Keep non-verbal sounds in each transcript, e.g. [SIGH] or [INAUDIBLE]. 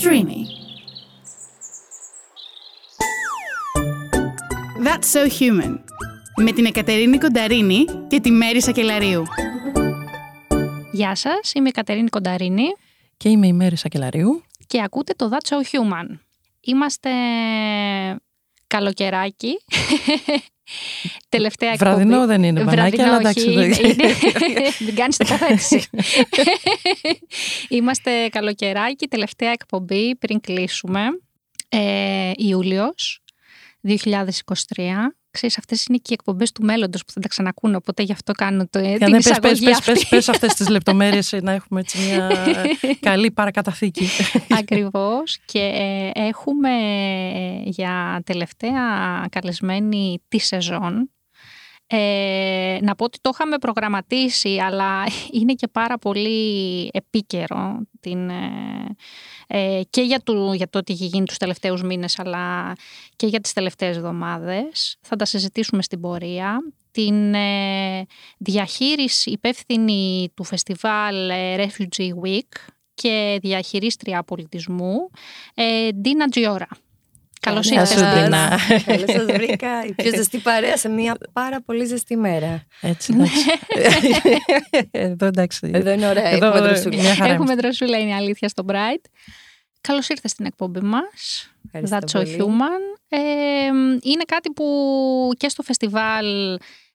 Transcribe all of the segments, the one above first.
Streamy. That's So Human με την Εκατερίνη Κονταρίνη και τη Μέρη Σακελαρίου. Γεια σας, είμαι η Κατερίνη Κονταρίνη Και είμαι η Μέρη Σακελαρίου. και ακούτε το That's So Human. Είμαστε καλοκαιράκι. Τελευταία εκπομπή. Βραδινό δεν είναι, μπανάκι, Βραδινό, αλλά εντάξει. όχι, είναι- είναι- Μην κάνεις τοποθέτηση. Είμαστε καλοκαιράκι, τελευταία εκπομπή πριν κλείσουμε. Ε, Ιούλιος 2023. Ξέρεις, αυτές είναι και οι εκπομπές του μέλλοντος που θα τα ξανακούνε, οπότε γι' αυτό κάνω το, Για την ναι, πες, πες, εισαγωγή πες, αυτή. πες, πες αυτές τις λεπτομέρειες να έχουμε έτσι μια [LAUGHS] καλή παρακαταθήκη. Ακριβώς και ε, έχουμε ε, για τελευταία καλεσμένη τη σεζόν ε, να πω ότι το είχαμε προγραμματίσει αλλά είναι και πάρα πολύ επίκαιρο την, ε, ε, και για το, για το τι έχει γίνει τους τελευταίους μήνες αλλά και για τις τελευταίες εβδομάδες. Θα τα συζητήσουμε στην πορεία. Την ε, διαχείριση υπεύθυνη του φεστιβάλ ε, Refugee Week και διαχειρίστρια πολιτισμού, ε, Ντίνα Τζιόρα. Καλώς Γεια ήρθες, σου, Ντίνα. Ντίνα. Καλώς σας βρήκα. Η πιο ζεστή παρέα σε μια πάρα πολύ ζεστή μέρα. Έτσι, εντάξει. [LAUGHS] Εδώ εντάξει. Εδώ είναι ωραία. Εδώ, έχουμε ε, δροσούλα. μια χαρά Έχουμε είμαστε. δροσούλα, είναι η αλήθεια στο Bright. Καλώς ήρθες στην εκπομπή μας. Ευχαριστώ That's so πολύ. human. Ε, είναι κάτι που και στο φεστιβάλ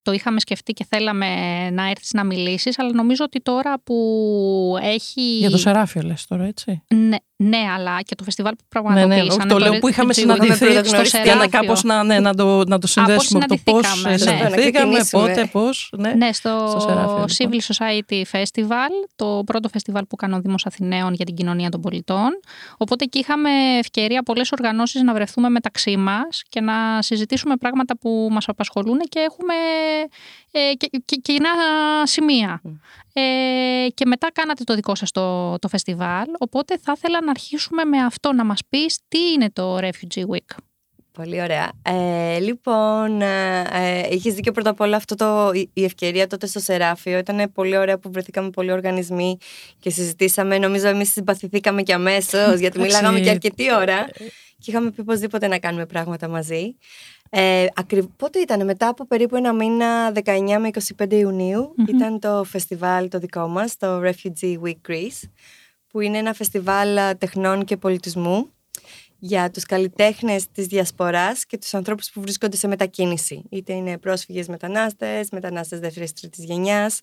το είχαμε σκεφτεί και θέλαμε να έρθεις να μιλήσεις, αλλά νομίζω ότι τώρα που έχει... Για το Σεράφιο λες τώρα, έτσι. Ναι, ναι, αλλά και το φεστιβάλ που Ναι, πραγματοποιήσανε. ναι, όχι, το λέω που είχαμε Refugee Week. συναντηθεί πρωτογνωριστεί. για να Σεράφιο. κάπως να, ναι, να, το, να το συνδέσουμε από το πώς συναντηθήκαμε, ναι. συναντηθήκαμε, Να ξεκινήσουμε. πότε, πώς. Ναι. Ναι, στο, Στο Σεράφιο, λοιπόν. Civil Society Festival, το πρώτο φεστιβάλ που κάνει ο Δήμος Αθηναίων για την κοινωνία των πολιτών. Οπότε εκεί είχαμε ευκαιρία πολλές οργανώσεις να βρεθούμε μεταξύ μας και να συζητήσουμε πράγματα που μας απασχολούν και έχουμε ε, και, και, κοινά σημεία. Ε, και μετά κάνατε το δικό σας το, το φεστιβάλ, οπότε θα ήθελα να αρχίσουμε με αυτό, να μας πεις τι είναι το Refugee Week. Πολύ ωραία. Ε, λοιπόν, ε, ε, έχεις δίκιο πρώτα απ' όλα αυτό το, η- η ευκαιρία τότε στο Σεράφιο. Ήταν πολύ ωραία που βρεθήκαμε πολλοί οργανισμοί και συζητήσαμε. Νομίζω εμείς συμπαθηθήκαμε και αμέσως γιατί [LAUGHS] μιλάγαμε και αρκετή ώρα και είχαμε πει οπωσδήποτε να κάνουμε πράγματα μαζί. Ε, ακριβ... Πότε ήταν, μετά από περίπου ένα μήνα, 19 με 25 ιουνιου ήταν το φεστιβάλ το δικό μας, το Refugee Week Greece, που είναι ένα φεστιβάλ α, τεχνών και πολιτισμού για τους καλλιτέχνες της διασποράς και τους ανθρώπους που βρίσκονται σε μετακίνηση. Είτε είναι πρόσφυγες μετανάστες, μετανάστες δεύτερης τρίτης γενιάς,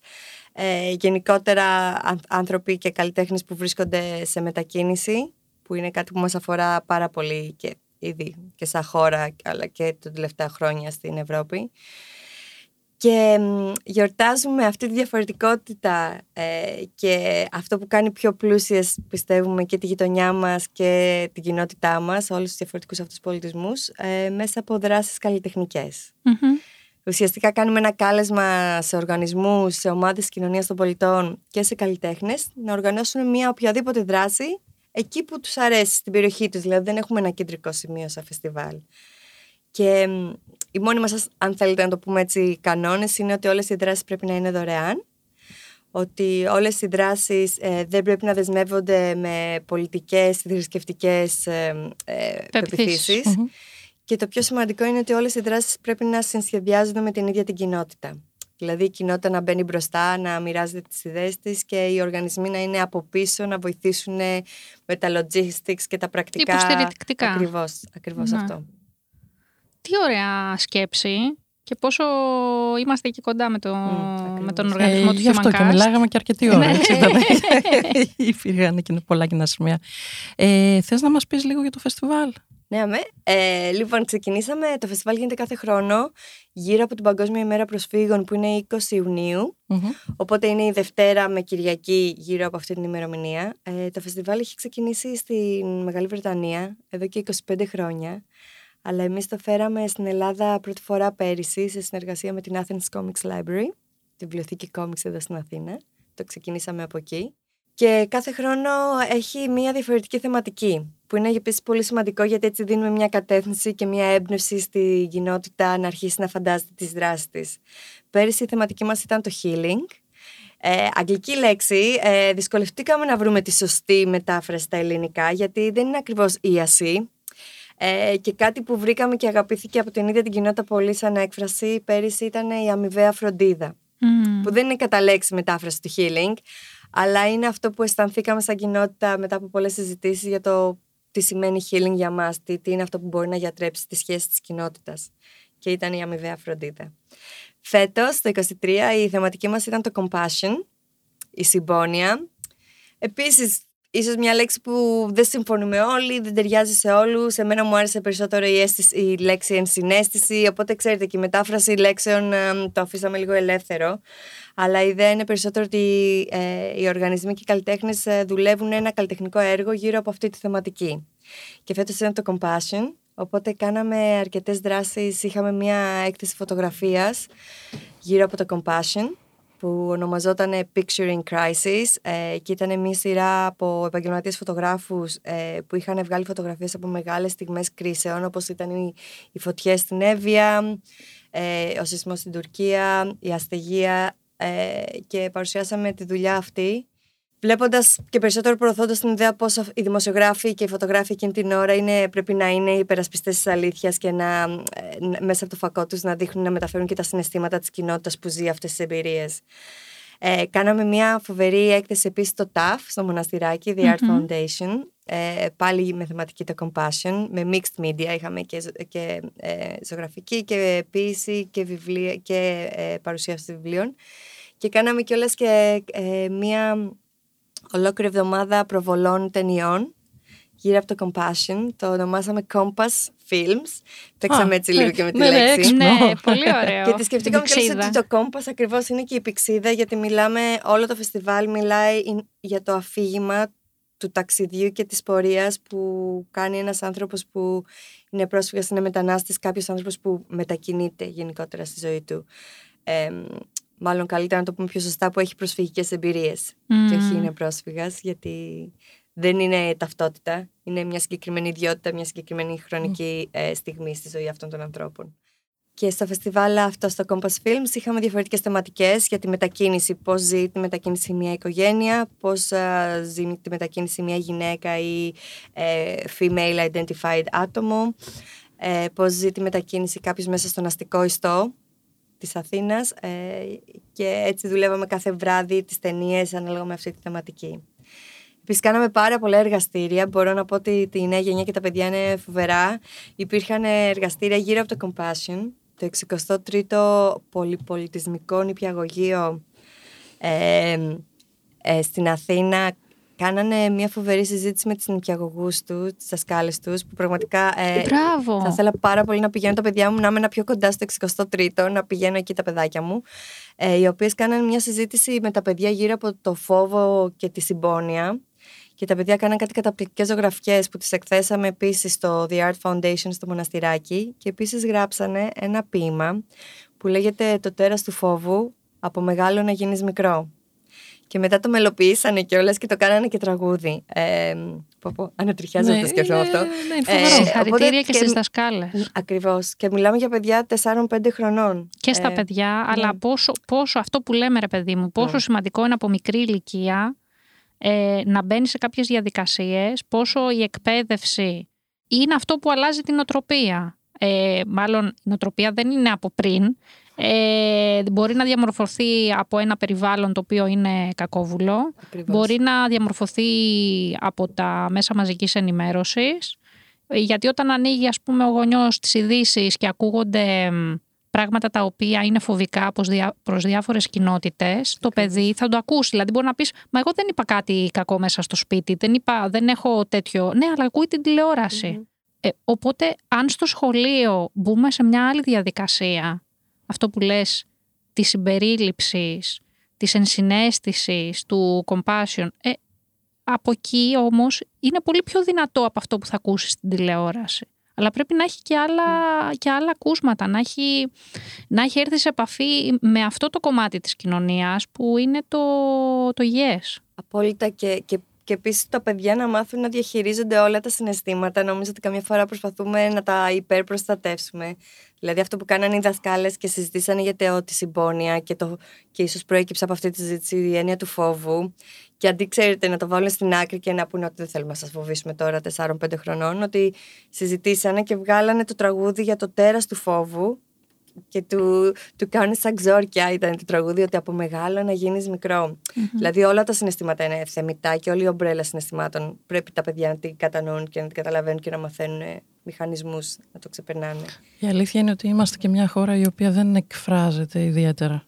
ε, γενικότερα αν- άνθρωποι και καλλιτέχνες που βρίσκονται σε μετακίνηση, που είναι κάτι που μας αφορά πάρα πολύ και ήδη και σαν χώρα, αλλά και τα τελευταία χρόνια στην Ευρώπη. Και μ, γιορτάζουμε αυτή τη διαφορετικότητα ε, και αυτό που κάνει πιο πλούσιες πιστεύουμε και τη γειτονιά μας και την κοινότητά μας, όλους τους διαφορετικούς αυτούς πολιτισμούς, ε, μέσα από δράσεις καλλιτεχνικές. Μμμ. Ουσιαστικά κάνουμε ένα κάλεσμα σε οργανισμούς, σε ομάδες κοινωνίας των πολιτών και σε καλλιτέχνες να οργανώσουν μια οποιαδήποτε δράση εκεί που τους αρέσει, στην περιοχή τους. Δηλαδή δεν έχουμε ένα κεντρικό σημείο σαν φεστιβάλ. Και μ, οι μόνοι μας, αν θέλετε να το πούμε έτσι, κανόνες είναι ότι όλες οι δράσεις πρέπει να είναι δωρεάν. Ότι όλες οι δράσεις ε, δεν πρέπει να δεσμεύονται με πολιτικές, θρησκευτικές ε, ε, Πεποιθήσεις. πεποιθήσεις. Και το πιο σημαντικό είναι ότι όλες οι δράσεις πρέπει να συνσχεδιάζονται με την ίδια την κοινότητα. Δηλαδή η κοινότητα να μπαίνει μπροστά, να μοιράζεται τις ιδέες της και οι οργανισμοί να είναι από πίσω, να βοηθήσουν με τα logistics και τα πρακτικά. Υποστηρικτικά. Ακριβώς, ακριβώς Ναι. αυτό. Τι ωραία σκέψη και πόσο είμαστε εκεί κοντά με, το, ακριβώς. με τον οργανισμό Ε, του γι' αυτό Human και Cast. μιλάγαμε και αρκετή ώρα. Ναι. έτσι ήταν. [LAUGHS] Υπήρχαν και πολλά κοινά σημεία. Ε, θες να μας πεις λίγο για το φεστιβάλ; Ναι, αμέ. Ε, λοιπόν, ξεκινήσαμε. Το φεστιβάλ γίνεται κάθε χρόνο γύρω από την Παγκόσμια ημέρα προσφύγων που είναι 20 Ιουνίου. Μμμ. Οπότε είναι η Δευτέρα με Κυριακή γύρω από αυτή την ημερομηνία. Ε, το φεστιβάλ έχει ξεκινήσει στην Μεγάλη Βρετανία εδώ και 25 χρόνια. Αλλά εμείς το φέραμε στην Ελλάδα πρώτη φορά πέρυσι σε συνεργασία με την Athens Comics Library, τη βιβλιοθήκη comics εδώ στην Αθήνα. Το ξεκινήσαμε από εκεί. Και κάθε χρόνο έχει μια διαφορετική θεματική, που είναι επίσης πολύ σημαντικό γιατί έτσι δίνουμε μια κατεύθυνση και μια έμπνευση στη κοινότητα να αρχίσει να φαντάζεται τις δράσεις της. Πέρυσι η θεματική μας ήταν το healing. Ε, αγγλική λέξη, ε, δυσκολευτήκαμε να βρούμε τη σωστή μετάφραση στα ελληνικά, γιατί δεν είναι ακριβώς ίαση. Ε, και κάτι που βρήκαμε και αγαπήθηκε από την ίδια την κοινότητα πολύ σαν έκφραση πέρυσι ήταν η αμοιβαία φροντίδα. Που δεν είναι κατά λέξη μετάφραση του healing, αλλά είναι αυτό που αισθανθήκαμε σαν κοινότητα μετά από πολλές συζητήσεις για το τι σημαίνει healing για μας, τι, τι είναι αυτό που μπορεί να γιατρέψει τη σχέση της κοινότητας. Και ήταν η αμοιβαία φροντίδα. Φέτος, το 2023, η θεματική μας ήταν το compassion, η συμπόνια. Επίσης, ίσως μια λέξη που δεν συμφωνούμε όλοι, δεν ταιριάζει σε όλους. Σε μένα μου άρεσε περισσότερο η, αίσθηση, η λέξη ενσυναίσθηση, οπότε ξέρετε και η μετάφραση λέξεων ε, το αφήσαμε λίγο ελεύθερο. Αλλά η ιδέα είναι περισσότερο ότι ε, οι οργανισμοί και οι καλλιτέχνες ε, δουλεύουν ένα καλλιτεχνικό έργο γύρω από αυτή τη θεματική. Και φέτος ήταν το Compassion, οπότε κάναμε αρκετές δράσεις, είχαμε μια έκθεση φωτογραφίας γύρω από το Compassion που ονομαζόταν Picturing Crisis ε, και ήταν μια σειρά από επαγγελματίες φωτογράφους ε, που είχαν βγάλει φωτογραφίες από μεγάλες στιγμές κρίσεων όπως ήταν οι, οι φωτιές στην Εύβοια, ε, ο σεισμός στην Τουρκία, η αστεγία ε, και παρουσιάσαμε τη δουλειά αυτή Βλέποντας και περισσότερο προωθώντας την ιδέα πώ οι δημοσιογράφοι και οι φωτογράφοι εκείνη την ώρα είναι, πρέπει να είναι υπερασπιστές της αλήθειας και να, ε, μέσα από το φακό τους να δείχνουν να μεταφέρουν και τα συναισθήματα της κοινότητας που ζει αυτές τις εμπειρίες. Ε, κάναμε μια φοβερή έκθεση επίσης στο TAF, στο μοναστηράκι, The Art Foundation. Ε, πάλι με θεματική το Compassion, με mixed media. Είχαμε και, και ε, ζωγραφική και ποίηση και, βιβλία, και ε, παρουσίαση βιβλίων. Και κάναμε κιόλας και ε, μια ολόκληρη εβδομάδα προβολών ταινιών γύρω από το Compassion. Το ονομάσαμε Compass Films. Παίξαμε έτσι λίγο και με τη ναι, ναι, λέξη. Ναι, πολύ ωραίο. και τη σκεφτήκαμε και ότι το Compass ακριβώς είναι και η πηξίδα, γιατί μιλάμε, όλο το φεστιβάλ μιλάει για το αφήγημα του ταξιδιού και της πορείας που κάνει ένας άνθρωπος που είναι πρόσφυγας, είναι μετανάστης, κάποιος άνθρωπος που μετακινείται γενικότερα στη ζωή του. Ε, μάλλον καλύτερα να το πούμε πιο σωστά, που έχει προσφυγικές εμπειρίες mm. και όχι είναι πρόσφυγας, γιατί δεν είναι ταυτότητα, είναι μια συγκεκριμένη ιδιότητα, μια συγκεκριμένη χρονική ε, στιγμή στη ζωή αυτών των ανθρώπων. Και στο φεστιβάλ αυτό στο Compass Films είχαμε διαφορετικές θεματικές για τη μετακίνηση. Πώς ζει τη μετακίνηση μια οικογένεια, πώς ζει τη μετακίνηση μια γυναίκα ή ε, female identified άτομο, ε, πώς ζει τη μετακίνηση κάποιος μέσα στον αστικό ιστό της Αθήνας ε, και έτσι δουλεύαμε κάθε βράδυ τις ταινίες ανάλογα με αυτή τη θεματική. Επίσης, κάναμε πάρα πολλά εργαστήρια. Μπορώ να πω ότι η νέα γενιά και τα παιδιά είναι φοβερά. Υπήρχαν εργαστήρια γύρω από το Compassion, το 63ο πολυπολιτισμικό νηπιαγωγείο ε, ε, στην Αθήνα κάνανε μια φοβερή συζήτηση με τι νηπιαγωγού τους, τις δασκάλε τους, που πραγματικά. Ε, Μπράβο. Θα ήθελα πάρα πολύ να πηγαίνω τα παιδιά μου να είμαι πιο κοντά στο 63ο, να πηγαίνω εκεί τα παιδάκια μου. Ε, οι οποίες κάνανε μια συζήτηση με τα παιδιά γύρω από το φόβο και τη συμπόνια. Και τα παιδιά κάναν κάτι καταπληκτικές ζωγραφιές που τις εκθέσαμε επίσης στο The Art Foundation στο μοναστηράκι. Και επίσης γράψανε ένα ποίημα που λέγεται Το τέρας του φόβου, από μεγάλο να γίνεις μικρό. Και μετά το μελοποιήσανε κιόλας και το κάνανε και τραγούδι. Ε, πω, πω, ανατριχιάζω ναι, το σκέφτομαι αυτό. Ναι, ναι, ε, Συγχαρητήρια και, και στις δασκάλες. Ακριβώς. Και μιλάμε για παιδιά 4-5 χρονών. Και στα ε, παιδιά, αλλά ναι. πόσο, πόσο αυτό που λέμε, ρε παιδί μου, πόσο ναι. σημαντικό είναι από μικρή ηλικία ε, να μπαίνει σε κάποιες διαδικασίες, πόσο η εκπαίδευση είναι αυτό που αλλάζει την οτροπία. Ε, μάλλον η νοοτροπία δεν είναι από πριν, ε, μπορεί να διαμορφωθεί από ένα περιβάλλον το οποίο είναι κακόβουλο. Μπορεί να διαμορφωθεί από τα μέσα μαζικής ενημέρωσης. Γιατί όταν ανοίγει ας πούμε ο γονιός τις ειδήσεις και ακούγονται πράγματα τα οποία είναι φοβικά προς διάφορες κοινότητες, το παιδί θα το ακούσει. Δηλαδή μπορεί να πεις, μα εγώ δεν είπα κάτι κακό μέσα στο σπίτι, δεν, είπα, δεν έχω τέτοιο. Ναι, αλλά ακούει την τηλεοραση Ε, οπότε αν στο σχολείο μπούμε σε μια άλλη διαδικασία αυτό που λες της συμπερίληψης, της ενσυναίσθησης, του compassion, ε, από εκεί όμως είναι πολύ πιο δυνατό από αυτό που θα ακούσεις στην τηλεόραση. Αλλά πρέπει να έχει και άλλα, και άλλα ακούσματα, να έχει, να έχει έρθει σε επαφή με αυτό το κομμάτι της κοινωνίας που είναι το, το yes. Απόλυτα και, και και επίσης τα παιδιά να μάθουν να διαχειρίζονται όλα τα συναισθήματα. Νομίζω ότι καμιά φορά προσπαθούμε να τα υπερπροστατεύσουμε. Δηλαδή αυτό που κάνανε οι δασκάλες και συζητήσανε για τη συμπόνια και, το, και ίσως προέκυψε από αυτή τη συζήτηση η έννοια του φόβου. Και αντί ξέρετε να το βάλουν στην άκρη και να πούνε ότι δεν θέλουμε να σας φοβήσουμε τώρα 4-5 χρονών, ότι συζητήσανε και βγάλανε το τραγούδι για το τέρας του φόβου και του, του κάνουν σαν ξόρκια ήταν το τραγούδι ότι από μεγάλο να γίνεις μικρό. Δηλαδή όλα τα συναισθήματα είναι θεμητά και όλη η ομπρέλα συναισθημάτων πρέπει τα παιδιά να την κατανοούν και να την καταλαβαίνουν και να μαθαίνουν μηχανισμούς να το ξεπερνάνε. Η αλήθεια είναι ότι είμαστε και μια χώρα η οποία δεν εκφράζεται ιδιαίτερα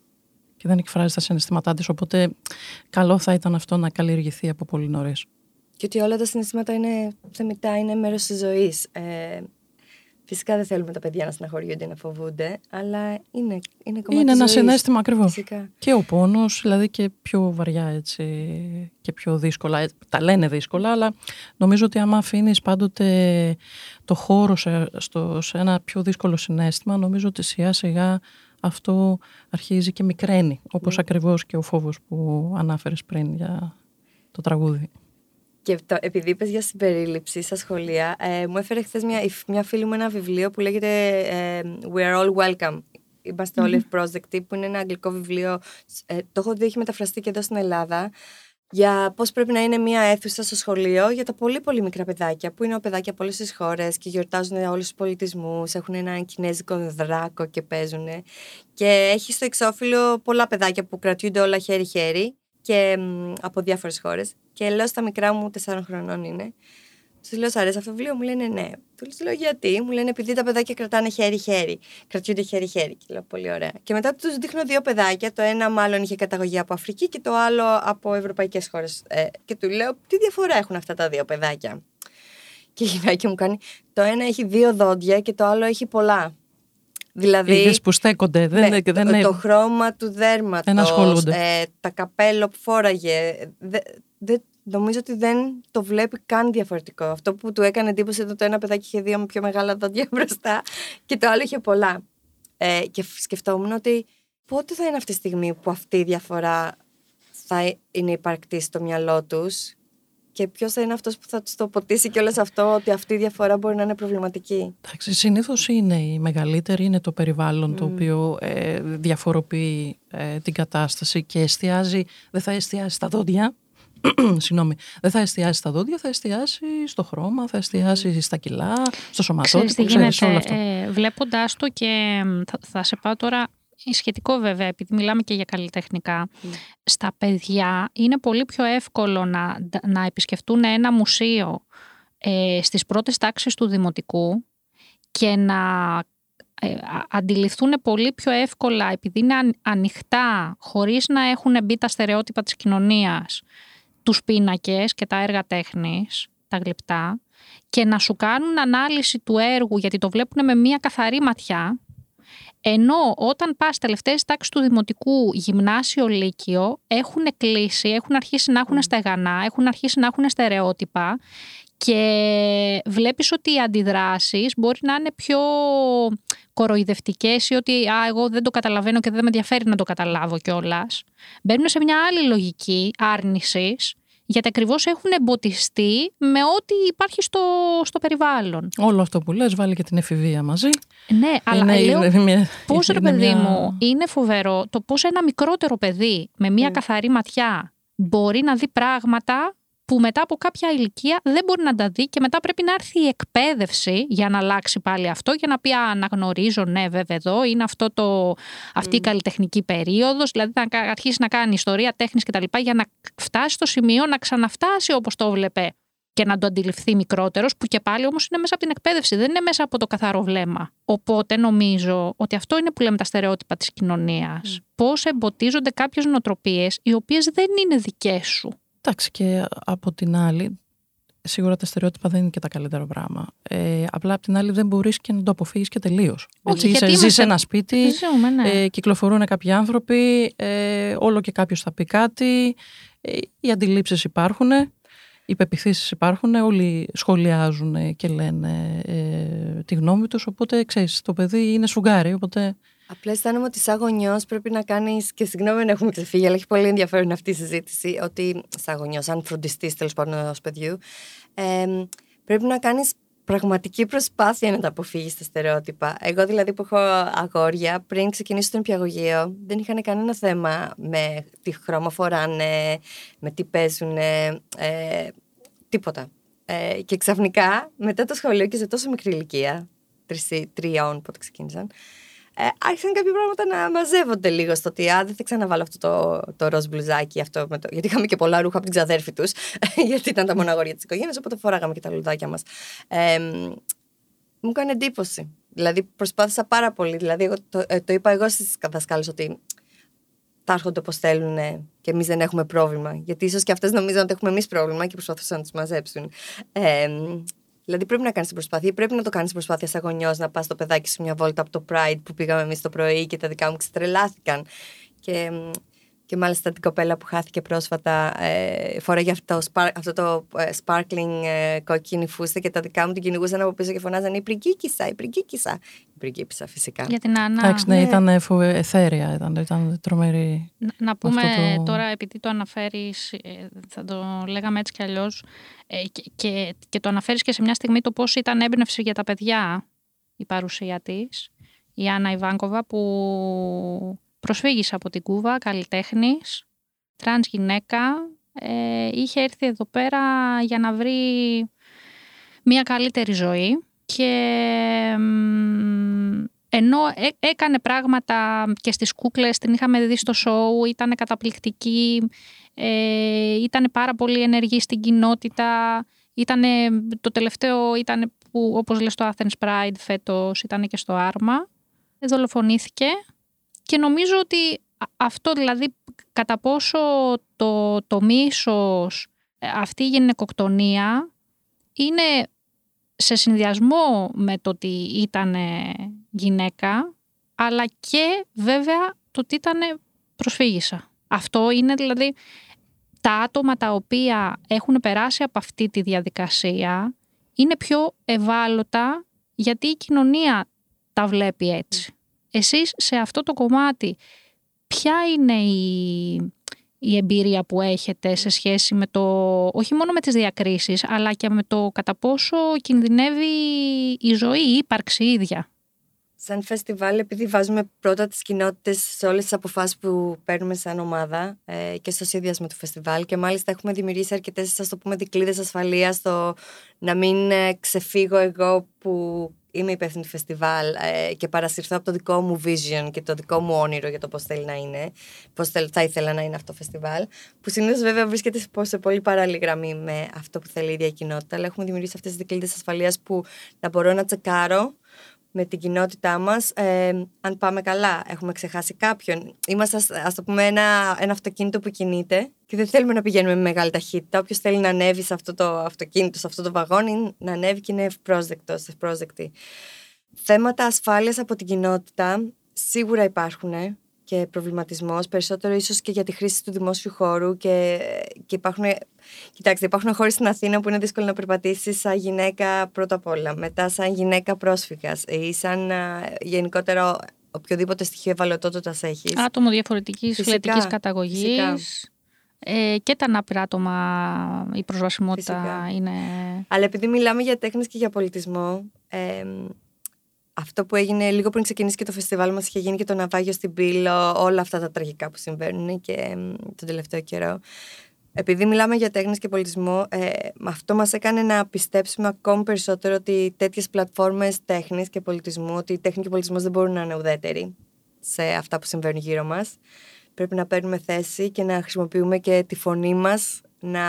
και δεν εκφράζει τα συναισθήματά της, οπότε καλό θα ήταν αυτό να καλλιεργηθεί από πολύ νωρίς. Και ότι όλα τα συναισθήματα είναι θεμητά, είναι μέρος της ζωής. Ε, Φυσικά δεν θέλουμε τα παιδιά να στεναχωριούνται ή να φοβούνται, αλλά είναι, είναι κομμάτι Είναι ένα ζωής. συνέστημα ακριβώς. Φυσικά. Και ο πόνος, δηλαδή και πιο βαριά έτσι και πιο δύσκολα. Ε, Τα λένε δύσκολα, αλλά νομίζω ότι άμα αφήνεις πάντοτε το χώρο σε, στο, σε ένα πιο δύσκολο συνέστημα, νομίζω ότι σιγά σιγά αυτό αρχίζει και μικραίνει. Όπως Ναι. ακριβώς και ο φόβος που ανάφερες πριν για το τραγούδι. Και το, επειδή είπες για συμπερίληψη στα σχολεία, ε, μου έφερε χθες μια, μια φίλη μου ένα βιβλίο που λέγεται ε, We are all welcome. Είμαστε όλοι ευπρόσδεκτοι, που είναι ένα αγγλικό βιβλίο. Ε, το έχω δει, έχει μεταφραστεί και εδώ στην Ελλάδα. Για πώς πρέπει να είναι μια αίθουσα στο σχολείο για τα πολύ πολύ μικρά παιδάκια, που είναι παιδάκια από όλες τις χώρες και γιορτάζουν όλους τους πολιτισμούς. Έχουν ένα κινέζικο δράκο και παίζουν. Και έχει στο εξώφυλλο πολλά παιδάκια που κρατιούνται όλα χέρι-χέρι και μ, από διάφορες χώρες. Και λέω στα μικρά μου, 4 χρονών είναι. Τους λέω: Σ' αρέσει αυτό το βιβλίο, μου λένε ναι. Τους λέω: Γιατί, μου λένε επειδή τα παιδάκια κρατάνε χέρι-χέρι. Κρατιούνται χέρι-χέρι. Και λέω: Πολύ ωραία. Και μετά τους δείχνω δύο παιδάκια. Το ένα μάλλον είχε καταγωγή από Αφρική και το άλλο από ευρωπαϊκές χώρες. Ε, και του λέω: Τι διαφορά έχουν αυτά τα δύο παιδάκια; Και η γυναίκα μου κάνει: Το ένα έχει δύο δόντια και το άλλο έχει πολλά. Δηλαδή. Είδες που στέκονται. Δεν, Ναι, δεν το, είναι- το χρώμα του δέρματος, Δεν ασχολούνται. ε, τα καπέλο που φόραγε. Δε, δε- νομίζω ότι δεν το βλέπει καν διαφορετικό. Αυτό που του έκανε εντύπωση ήταν το ένα παιδάκι είχε δύο με πιο μεγάλα δόντια [LAUGHS] μπροστά και το άλλο είχε πολλά. Ε, και φ- σκεφτόμουν ότι πότε θα είναι αυτή η στιγμή που αυτή η διαφορά θα είναι υπαρκτή στο μυαλό τους και ποιος θα είναι αυτός που θα τους το ποτίσει και όλο αυτό ότι αυτή η διαφορά μπορεί να είναι προβληματική; Εντάξει, συνήθως είναι η μεγαλύτερη, είναι το περιβάλλον το Μμμ. οποίο ε, διαφοροποιεί ε, την κατάσταση και εστιάζει, δεν θα εστιάσει στα δόντια, [CLEARS THROAT] συγγνώμη, δεν θα εστιάσει στα δόντια, θα εστιάσει στο χρώμα, θα εστιάσει στα κιλά, στο Ξέρεις τι σωματότυπο, ξέρεις όλο γίνεται, αυτό. ε, βλέποντας το και μ, θα, θα σε πάω τώρα σχετικό βέβαια, επειδή μιλάμε και για καλλιτεχνικά, στα παιδιά είναι πολύ πιο εύκολο να, να επισκεφτούν ένα μουσείο ε, στις πρώτες τάξεις του δημοτικού και να ε, α- αντιληφθούν πολύ πιο εύκολα, επειδή είναι αν- ανοιχτά, χωρίς να έχουν μπει τα στερεότυπα της κοινωνίας, τους πίνακες και τα έργα τέχνης, τα γλυπτά, και να σου κάνουν ανάλυση του έργου, γιατί το βλέπουν με μία καθαρή ματιά, ενώ όταν πας τελευταίες τάξεις του Δημοτικού Γυμνάσιο Λύκειο έχουν κλείσει, έχουν αρχίσει να έχουν στεγανά, έχουν αρχίσει να έχουν στερεότυπα και βλέπεις ότι οι αντιδράσεις μπορεί να είναι πιο κοροϊδευτικές ή ότι α, εγώ δεν το καταλαβαίνω και δεν με ενδιαφέρει να το καταλάβω κιόλας. Μπαίνουν σε μια άλλη λογική άρνησης γιατί ακριβώς έχουν εμποτιστεί με ό,τι υπάρχει στο, στο περιβάλλον. Όλο αυτό που λες βάλει και την εφηβεία μαζί. Ναι, αλλά είναι, λέω είναι μια, Πώς ρε είναι παιδί μια- μου, είναι φοβερό το πώς ένα μικρότερο παιδί με μια Mm. καθαρή ματιά μπορεί να δει πράγματα που μετά από κάποια ηλικία δεν μπορεί να τα δει και μετά πρέπει να έρθει η εκπαίδευση για να αλλάξει πάλι αυτό για να πει «Α, αναγνωρίζω, ναι βέβαια εδώ είναι αυτό το, αυτή η καλλιτεχνική περίοδος, δηλαδή να κα- αρχίσει να κάνει ιστορία τέχνης κτλ. για να φτάσει στο σημείο να ξαναφτάσει όπως το βλέπε και να το αντιληφθεί μικρότερος, που και πάλι όμως είναι μέσα από την εκπαίδευση, δεν είναι μέσα από το καθαρό βλέμμα. Οπότε νομίζω ότι αυτό είναι που λέμε τα στερεότυπα της κοινωνίας. Mm. Πώς εμποτίζονται κάποιες νοοτροπίες οι οποίες δεν είναι δικές σου. Εντάξει και από την άλλη, σίγουρα τα στερεότυπα δεν είναι και τα καλύτερα πράγμα. Ε, απλά από την άλλη δεν μπορείς και να το αποφύγεις και τελείως. Όχι, Έτσι, γιατί είσαι- ζεις είμαστε- σε ένα σπίτι, Ζούμε, ναι. ε, κυκλοφορούν κάποιοι άνθρωποι, ε, όλο και κάποιος θα πει κάτι, ε, οι αντιλήψεις υπάρχουν, οι πεπιθήσεις υπάρχουν, όλοι σχολιάζουν και λένε ε, τη γνώμη τους, οπότε ξέρεις, το παιδί είναι σφουγγάρι, οπότε Απλά αισθάνομαι ότι σαν γονιός πρέπει να κάνεις. και συγγνώμη αν έχουμε ξεφύγει, αλλά έχει πολύ ενδιαφέρον αυτή η συζήτηση. Ότι σαν γονιός, σαν φροντιστής τέλος πάντων ενός παιδιού, ε, πρέπει να κάνεις πραγματική προσπάθεια να τα αποφύγεις τα στερεότυπα. Εγώ δηλαδή που έχω αγόρια, πριν ξεκινήσω το νηπιαγωγείο, δεν είχαν κανένα θέμα με τι χρώμα φοράνε, με τι παίζουν, ε, τίποτα. Ε, και ξαφνικά, μετά το σχολείο και σε τόσο μικρή ηλικία, τριών πότε ξεκίνησαν, ε, άρχισαν κάποια πράγματα να μαζεύονται λίγο στο ότι α, δεν θα ξαναβάλω αυτό το, το ροζ μπλουζάκι. Αυτό με το, γιατί είχαμε και πολλά ρούχα από την ξαδέρφη τους, [LAUGHS] γιατί ήταν τα μοναγόρια της οικογένειας, οπότε φοράγαμε και τα λουδάκια μας. Ε, μου έκανε εντύπωση. Δηλαδή προσπάθησα πάρα πολύ. Δηλαδή, εγώ, το, ε, το είπα εγώ στις δασκάλες ότι τα έρχονται όπως θέλουν και εμείς δεν έχουμε πρόβλημα. Γιατί ίσως και αυτές νομίζουν ότι έχουμε εμείς πρόβλημα και προσπαθούσαν να του μαζέψουν. Ε, Δηλαδή πρέπει να κάνεις την προσπάθεια, πρέπει να το κάνεις την προσπάθεια σαν γονιός να πας το παιδάκι σου μια βόλτα από το Pride που πήγαμε εμείς το πρωί και τα δικά μου ξετρελάθηκαν. Και και μάλιστα την κοπέλα που χάθηκε πρόσφατα ε, φοράγε αυτό, αυτό το ε, sparkling ε, κόκκινη φούστα και τα δικά μου την κυνηγούσαν από πίσω και φωνάζαν η πριγκίκισσα, η πριγκίκισσα. Η πριγκίπισσα φυσικά. Για την Άννα. Εντάξει, ναι, ναι. ήταν εθέρια, ήταν, ήταν τρομερή. Να, να πούμε το... τώρα, επειδή το αναφέρεις, ε, θα το λέγαμε έτσι κι αλλιώς, ε, και, και, και το αναφέρεις και σε μια στιγμή το πώς ήταν έμπνευση για τα παιδιά η παρουσία της, η Άννα Ιβάνκοβα, που προσφύγισσα από την Κούβα, καλλιτέχνης, τρανς γυναίκα. Ε, είχε έρθει εδώ πέρα για να βρει μια καλύτερη ζωή και ενώ έκανε πράγματα και στις κούκλες, την είχαμε δει στο σοου, ήταν καταπληκτική, ε, ήταν πάρα πολύ ενεργή στην κοινότητα, ήτανε, το τελευταίο ήταν που όπως λες το Athens Pride φέτος ήταν και στο Άρμα, δολοφονήθηκε και νομίζω ότι αυτό δηλαδή κατά πόσο το, το μίσος, ε, αυτή η γυναικοκτονία είναι σε συνδυασμό με το ότι ήταν γυναίκα, αλλά και βέβαια το ότι ήταν προσφύγησα. Αυτό είναι δηλαδή τα άτομα τα οποία έχουν περάσει από αυτή τη διαδικασία είναι πιο ευάλωτα γιατί η κοινωνία τα βλέπει έτσι. Εσείς σε αυτό το κομμάτι, ποια είναι η, η εμπειρία που έχετε σε σχέση με το, όχι μόνο με τις διακρίσεις, αλλά και με το κατά πόσο κινδυνεύει η ζωή, η ύπαρξη ίδια; Σαν φεστιβάλ, επειδή βάζουμε πρώτα τις κοινότητες σε όλες τις αποφάσεις που παίρνουμε σαν ομάδα ε, και στο σχεδιασμό του φεστιβάλ και μάλιστα έχουμε δημιουργήσει αρκετές, ας το πούμε, δικλείδες ασφαλείας στο να μην ε, ξεφύγω εγώ που είμαι υπεύθυνη του φεστιβάλ ε, και παρασυρθώ από το δικό μου vision και το δικό μου όνειρο για το πώς θέλει να είναι, πώς θα ήθελα να είναι αυτό το φεστιβάλ, που συνήθως βέβαια βρίσκεται σε πολύ παράλληλη γραμμή με αυτό που θέλει η ίδια κοινότητα. Αλλά έχουμε δημιουργήσει αυτές τις δικλείδες ασφαλείας που να μπορώ να τσεκάρω με την κοινότητά μας, ε, αν πάμε καλά, έχουμε ξεχάσει κάποιον. Είμαστε, ας το πούμε, ένα, ένα αυτοκίνητο που κινείται και δεν θέλουμε να πηγαίνουμε με μεγάλη ταχύτητα. Όποιος θέλει να ανέβει σε αυτό το αυτοκίνητο, σε αυτό το βαγόνι, να ανέβει και είναι ευπρόσδεκτος, ευπρόσδεκτη. Θέματα ασφάλειας από την κοινότητα σίγουρα υπάρχουν και προβληματισμός, περισσότερο ίσως και για τη χρήση του δημόσιου χώρου και, και υπάρχουν Κοιτάξτε, υπάρχουν χώρες στην Αθήνα που είναι δύσκολο να περπατήσεις σαν γυναίκα πρώτα απ' όλα. Μετά, σαν γυναίκα πρόσφυγας ή σαν γενικότερο οποιοδήποτε στοιχείο ευαλωτότητας έχεις. Άτομο διαφορετικής φυλετικής καταγωγής. Ε, και τα ανάπηρα άτομα, η προσβασιμότητα είναι. Αλλά επειδή μιλάμε για τέχνη και για πολιτισμό, ε, αυτό που έγινε λίγο πριν ξεκινήσει και το φεστιβάλ μας είχε γίνει και το ναυάγιο στην Πύλο, όλα αυτά τα τραγικά που συμβαίνουν και ε, τον τελευταίο καιρό. Επειδή μιλάμε για τέχνη και πολιτισμό, ε, αυτό μας έκανε να πιστέψουμε ακόμη περισσότερο ότι τέτοιες πλατφόρμες τέχνης και πολιτισμού, ότι η τέχνη και ο πολιτισμός δεν μπορούν να είναι ουδέτεροι σε αυτά που συμβαίνουν γύρω μας. Πρέπει να παίρνουμε θέση και να χρησιμοποιούμε και τη φωνή μας να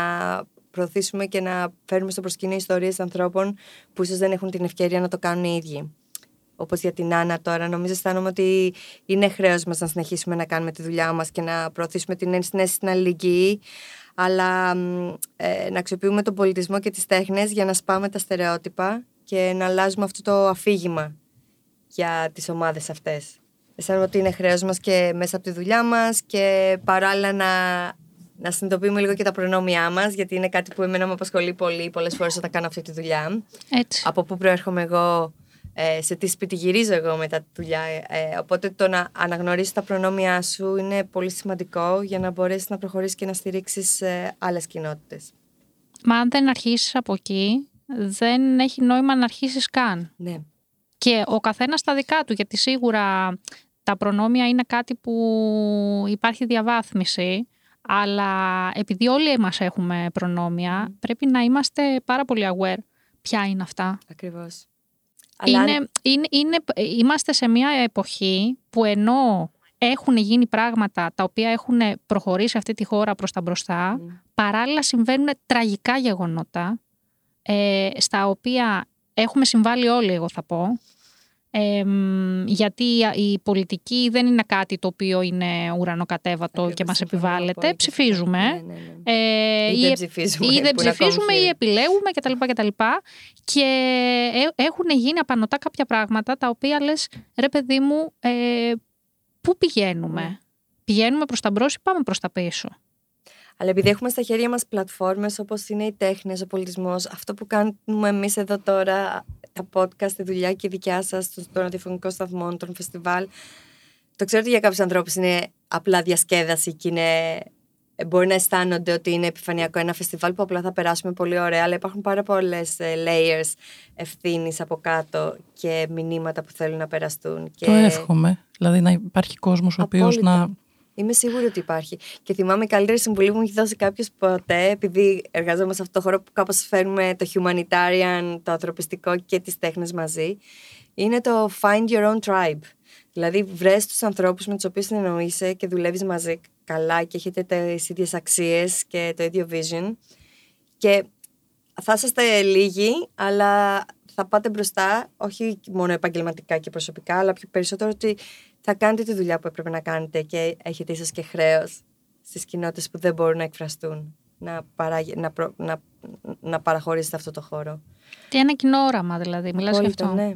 προωθήσουμε και να φέρουμε στο προσκήνιο ιστορίες ανθρώπων που ίσως δεν έχουν την ευκαιρία να το κάνουν οι ίδιοι. Όπως για την Άννα τώρα, νομίζω αισθάνομαι ότι είναι χρέος μας να συνεχίσουμε να κάνουμε τη δουλειά μας και να προωθήσουμε την ενσυναίσθηση στην αλληλεγγύη, αλλά ε, να αξιοποιούμε τον πολιτισμό και τις τέχνες για να σπάμε τα στερεότυπα και να αλλάζουμε αυτό το αφήγημα για τις ομάδες αυτές. Αισθάνομαι ότι είναι χρέος μας και μέσα από τη δουλειά μας και παράλληλα να, να συνειδητοποιούμε λίγο και τα προνόμια μας γιατί είναι κάτι που εμένα με απασχολεί πολύ πολλές φορές όταν κάνω αυτή τη δουλειά. Έτσι. Από πού προέρχομαι εγώ ε, σε τι σπίτι γυρίζω εγώ μετά τη δουλειά. Ε, οπότε το να αναγνωρίσεις τα προνόμια σου είναι πολύ σημαντικό για να μπορέσεις να προχωρήσεις και να στηρίξεις ε, άλλες κοινότητες. Μα αν δεν αρχίσεις από εκεί, δεν έχει νόημα να αρχίσεις καν. Ναι. Και ο καθένας τα δικά του, γιατί σίγουρα τα προνόμια είναι κάτι που υπάρχει διαβάθμιση, αλλά επειδή όλοι μας έχουμε προνόμια, πρέπει να είμαστε πάρα πολύ aware ποια είναι αυτά. Ακριβώς. Είναι, Αλλά είναι, είναι, είμαστε σε μια εποχή που ενώ έχουν γίνει πράγματα τα οποία έχουν προχωρήσει αυτή τη χώρα προς τα μπροστά, Μμ. παράλληλα συμβαίνουν τραγικά γεγονότα, ε, στα οποία έχουμε συμβάλει όλοι, εγώ θα πω. Ε, μ, γιατί η πολιτική δεν είναι κάτι το οποίο είναι ουρανοκατέβατο Ακριβώς, και μας συμφωνώ επιβάλλεται. απόλυτα. Ψηφίζουμε. Ναι, ναι, ναι. Ε, Ή ή δεν ε- ψηφίζουμε. ή δεν που είναι ακόμη ψηφίζουμε ή χειρότερο. επιλέγουμε κτλ. κτλ. Και ε, έχουν γίνει απανοτά κάποια πράγματα τα οποία λες ρε παιδί μου ε, πού πηγαίνουμε; Ναι. Πηγαίνουμε προς τα μπρος ή πάμε προς τα πίσω; Αλλά επειδή έχουμε στα χέρια μας πλατφόρμες όπως είναι οι τέχνες, ο πολιτισμός, αυτό που κάνουμε εμείς εδώ τώρα, τα podcast, η δουλειά και η δικιά σας, των των ραδιοφωνικών σταθμών, των φεστιβάλ, το ξέρω ότι για κάποιους ανθρώπους είναι απλά διασκέδαση και είναι, μπορεί να αισθάνονται ότι είναι επιφανειακό ένα φεστιβάλ που απλά θα περάσουμε πολύ ωραία, αλλά υπάρχουν πάρα πολλές ε, layers ευθύνης από κάτω και μηνύματα που θέλουν να περαστούν. Και... Το εύχομαι. Δηλαδή να υπάρχει κόσμος ο οποίος Απόλυτα. να... Είμαι σίγουρη ότι υπάρχει. Και θυμάμαι η καλύτερη συμβουλή που μου έχει δώσει κάποιος ποτέ, επειδή εργαζόμαστε σε αυτό το χώρο που κάπως φέρνουμε το humanitarian, το ανθρωπιστικό και τις τέχνες μαζί, είναι το find your own tribe. Δηλαδή, βρες τους ανθρώπους με τους οποίους συνεννοείσαι και δουλεύεις μαζί καλά και έχετε τις ίδιες αξίες και το ίδιο vision. Και θα είσαστε λίγοι, αλλά θα πάτε μπροστά, όχι μόνο επαγγελματικά και προσωπικά, αλλά πιο περισσότερο ότι θα κάνετε τη δουλειά που έπρεπε να κάνετε και έχετε ίσως και χρέος στις κοινότητες που δεν μπορούν να εκφραστούν, να, παράγε, να, προ- να, να παραχωρήσετε αυτό το χώρο. Τι ένα κοινό όραμα δηλαδή, μιλάς για Απόλυτα, αυτό. ναι.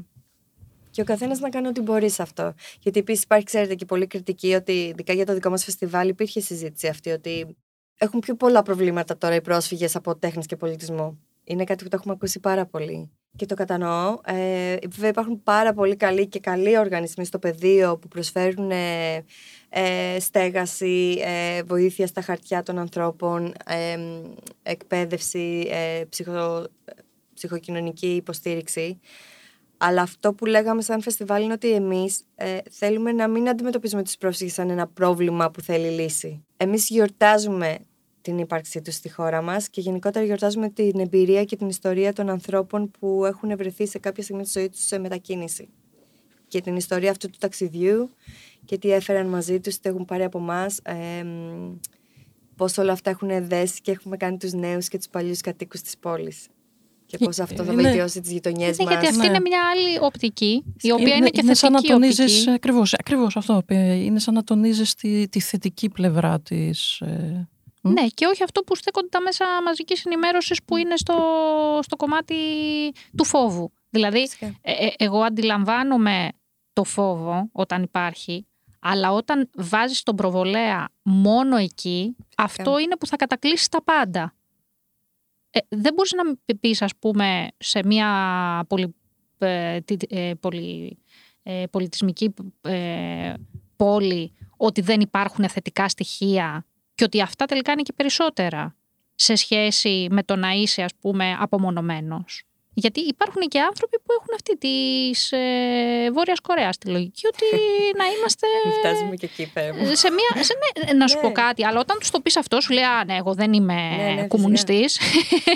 Και ο καθένας να κάνει ό,τι μπορεί σε αυτό. Γιατί επίσης υπάρχει, ξέρετε, και πολύ κριτική ότι, ειδικά για το δικό μας φεστιβάλ, υπήρχε συζήτηση αυτή ότι έχουν πιο πολλά προβλήματα τώρα οι πρόσφυγες από τέχνης και πολιτισμό. Είναι κάτι που το έχουμε ακούσει πάρα πολύ. Και το κατανοώ. Ε, βέβαια, υπάρχουν πάρα πολύ καλοί και καλοί οργανισμοί στο πεδίο που προσφέρουν ε, ε, στέγαση, ε, βοήθεια στα χαρτιά των ανθρώπων, ε, εκπαίδευση, ε, ψυχο, ψυχοκοινωνική υποστήριξη. Αλλά αυτό που λέγαμε σαν φεστιβάλ είναι ότι εμείς ε, θέλουμε να μην αντιμετωπίζουμε τους πρόσφυγες σαν ένα πρόβλημα που θέλει λύση. Εμείς γιορτάζουμε την ύπαρξή τους στη χώρα μας και γενικότερα γιορτάζουμε την εμπειρία και την ιστορία των ανθρώπων που έχουν βρεθεί σε κάποια στιγμή της ζωής τους σε μετακίνηση. Και την ιστορία αυτού του ταξιδιού και τι έφεραν μαζί τους, τι έχουν πάρει από εμά, ε, πώς όλα αυτά έχουν δέσει και έχουμε κάνει τους νέους και τους παλιούς κατοίκους της πόλης. Και πώς αυτό θα Είναι- βελτιώσει τις γειτονιές Ναι, μας. γιατί αυτή ναι. είναι μια άλλη οπτική, η οποία είναι, και σαν να θετική τονίζεις, οπτική. ακριβώς, ακριβώς αυτό, ε, είναι σαν να τονίζεις τη, τη θετική πλευρά της. ε, μ. Ναι, και όχι αυτό που στέκονται τα μέσα μαζικής ενημέρωσης που είναι στο, στο κομμάτι του φόβου. Δηλαδή, Φυσικά. ε, ε, εγώ αντιλαμβάνομαι το φόβο όταν υπάρχει, αλλά όταν βάζεις τον προβολέα μόνο εκεί, αυτό είναι που θα κατακλείσει τα πάντα. Ε, δεν μπορείς να με πεις, ας πούμε, σε μια πολυ, ε, τι- ε, πολυ- ε, πολιτισμική ε, πόλη ότι δεν υπάρχουν θετικά στοιχεία και ότι αυτά τελικά είναι και περισσότερα σε σχέση με το να είσαι, ας πούμε, απομονωμένος. Γιατί υπάρχουν και άνθρωποι που έχουν αυτή τη ε, Βόρειας Κορέας τη λογική ότι [LAUGHS] να είμαστε Μην φτάσουμε και εκεί πέρα. σε μια. Σε, ναι, να σου Ναι. πω κάτι, αλλά όταν τους το πεις αυτό, σου λέει Α, ναι, εγώ δεν είμαι Ναι, ναι, κομμουνιστής.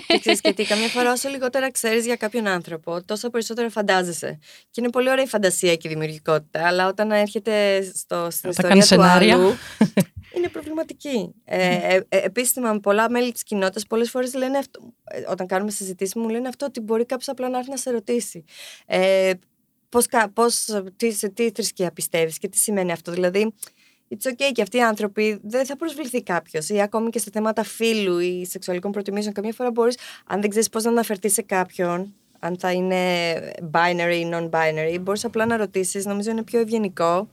Και ξέρεις και τι, καμιά φορά όσο λιγότερα ξέρεις για κάποιον άνθρωπο, τόσο περισσότερο φαντάζεσαι. Και είναι πολύ ωραία η φαντασία και η δημιουργικότητα, αλλά όταν έρχεται στο, στην Όταν ιστορία κάνεις του σενάρια. άλλου, [LAUGHS] είναι προβληματική. Ε, ε, ε, Επίσης, θυμάμαι, πολλά μέλη της κοινότητας πολλές φορές λένε αυτό, ε, όταν κάνουμε συζητήσεις μου λένε αυτό ότι μπορεί κάποιος απλά να έρθει να σε ρωτήσει. Ε, πώς, κα- πώς, τι, σε τι θρησκεία πιστεύεις και τι σημαίνει αυτό. Δηλαδή, It's okay και αυτοί οι άνθρωποι δεν θα προσβληθεί κάποιος. Ή ακόμη και σε θέματα φύλου ή σεξουαλικών προτιμήσεων. Καμιά φορά μπορείς, αν δεν ξέρεις πώς να αναφερθείς σε κάποιον, αν θα είναι binary ή non-binary, μπορείς απλά να ρωτήσεις. Νομίζω είναι πιο ευγενικό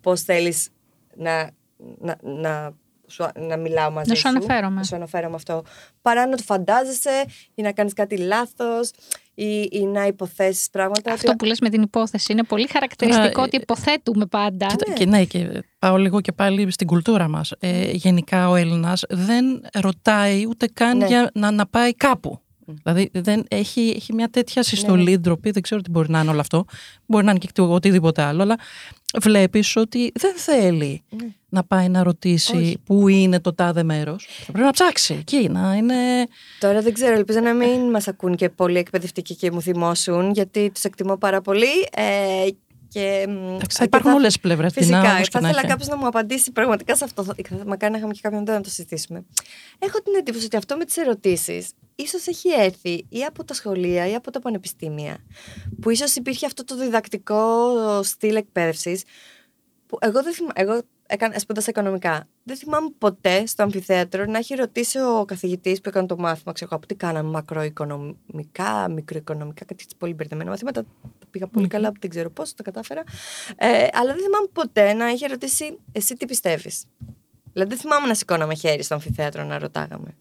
πώς θέλεις να, να, να, σου- να μιλάω μαζί Να σου αναφέρομαι. Να σου αναφέρομαι αυτό. Παρά να το φαντάζεσαι ή να κάνεις κάτι λάθος ή, ή να υποθέσεις πράγματα. Αυτό ότι- που λες με την υπόθεση είναι πολύ χαρακτηριστικό Τώρα, ότι υποθέτουμε πάντα. Κοίτα, Ναι. και ναι, και πάω λίγο και πάλι στην κουλτούρα μας. Ε, γενικά ο Έλληνας δεν ρωτάει ούτε καν Ναι. για να, να πάει κάπου. Δηλαδή δεν, έχει, έχει μια τέτοια συστολή, ναι. ντροπή, δεν ξέρω τι μπορεί να είναι όλο αυτό. Μπορεί να είναι και οτιδήποτε άλλο, αλλά βλέπεις ότι δεν θέλει ναι. να πάει να ρωτήσει πού είναι το τάδε μέρος. Θα πρέπει να ψάξει εκεί, να είναι... Τώρα δεν ξέρω, ελπίζω να μην μας ακούν και πολλοί εκπαιδευτικοί και μου θυμώσουν, γιατί τους εκτιμώ πάρα πολύ ε, και, θα υπάρχουν θα... όλες τι πλευρέ. Φυσικά. θα ήθελα κάποιος να μου απαντήσει πραγματικά σε αυτό. Θα μακάρι να είχαμε και κάποιον να το συζητήσουμε. Έχω την εντύπωση ότι αυτό με τις ερωτήσεις ίσως έχει έρθει ή από τα σχολεία ή από τα πανεπιστήμια. Που ίσως υπήρχε αυτό το διδακτικό στυλ εκπαίδευσης. Που εγώ δεν θυμάμαι. Εγώ έκανε, σπούδασα οικονομικά. Δεν θυμάμαι ποτέ στο αμφιθέατρο να έχει ρωτήσει ο καθηγητής που έκανε το μάθημα, ξέρω από τι κάναμε, μακροοικονομικά, μικροοικονομικά, κάτι έτσι πολύ μπερδεμένα μαθήματα. Τα πήγα πολύ καλά, δεν ξέρω πώς, το κατάφερα. Ε, αλλά δεν θυμάμαι ποτέ να έχει ρωτήσει, εσύ τι πιστεύεις; Δηλαδή δεν θυμάμαι να σηκώναμε χέρι στο αμφιθέατρο να ρωτάγαμε.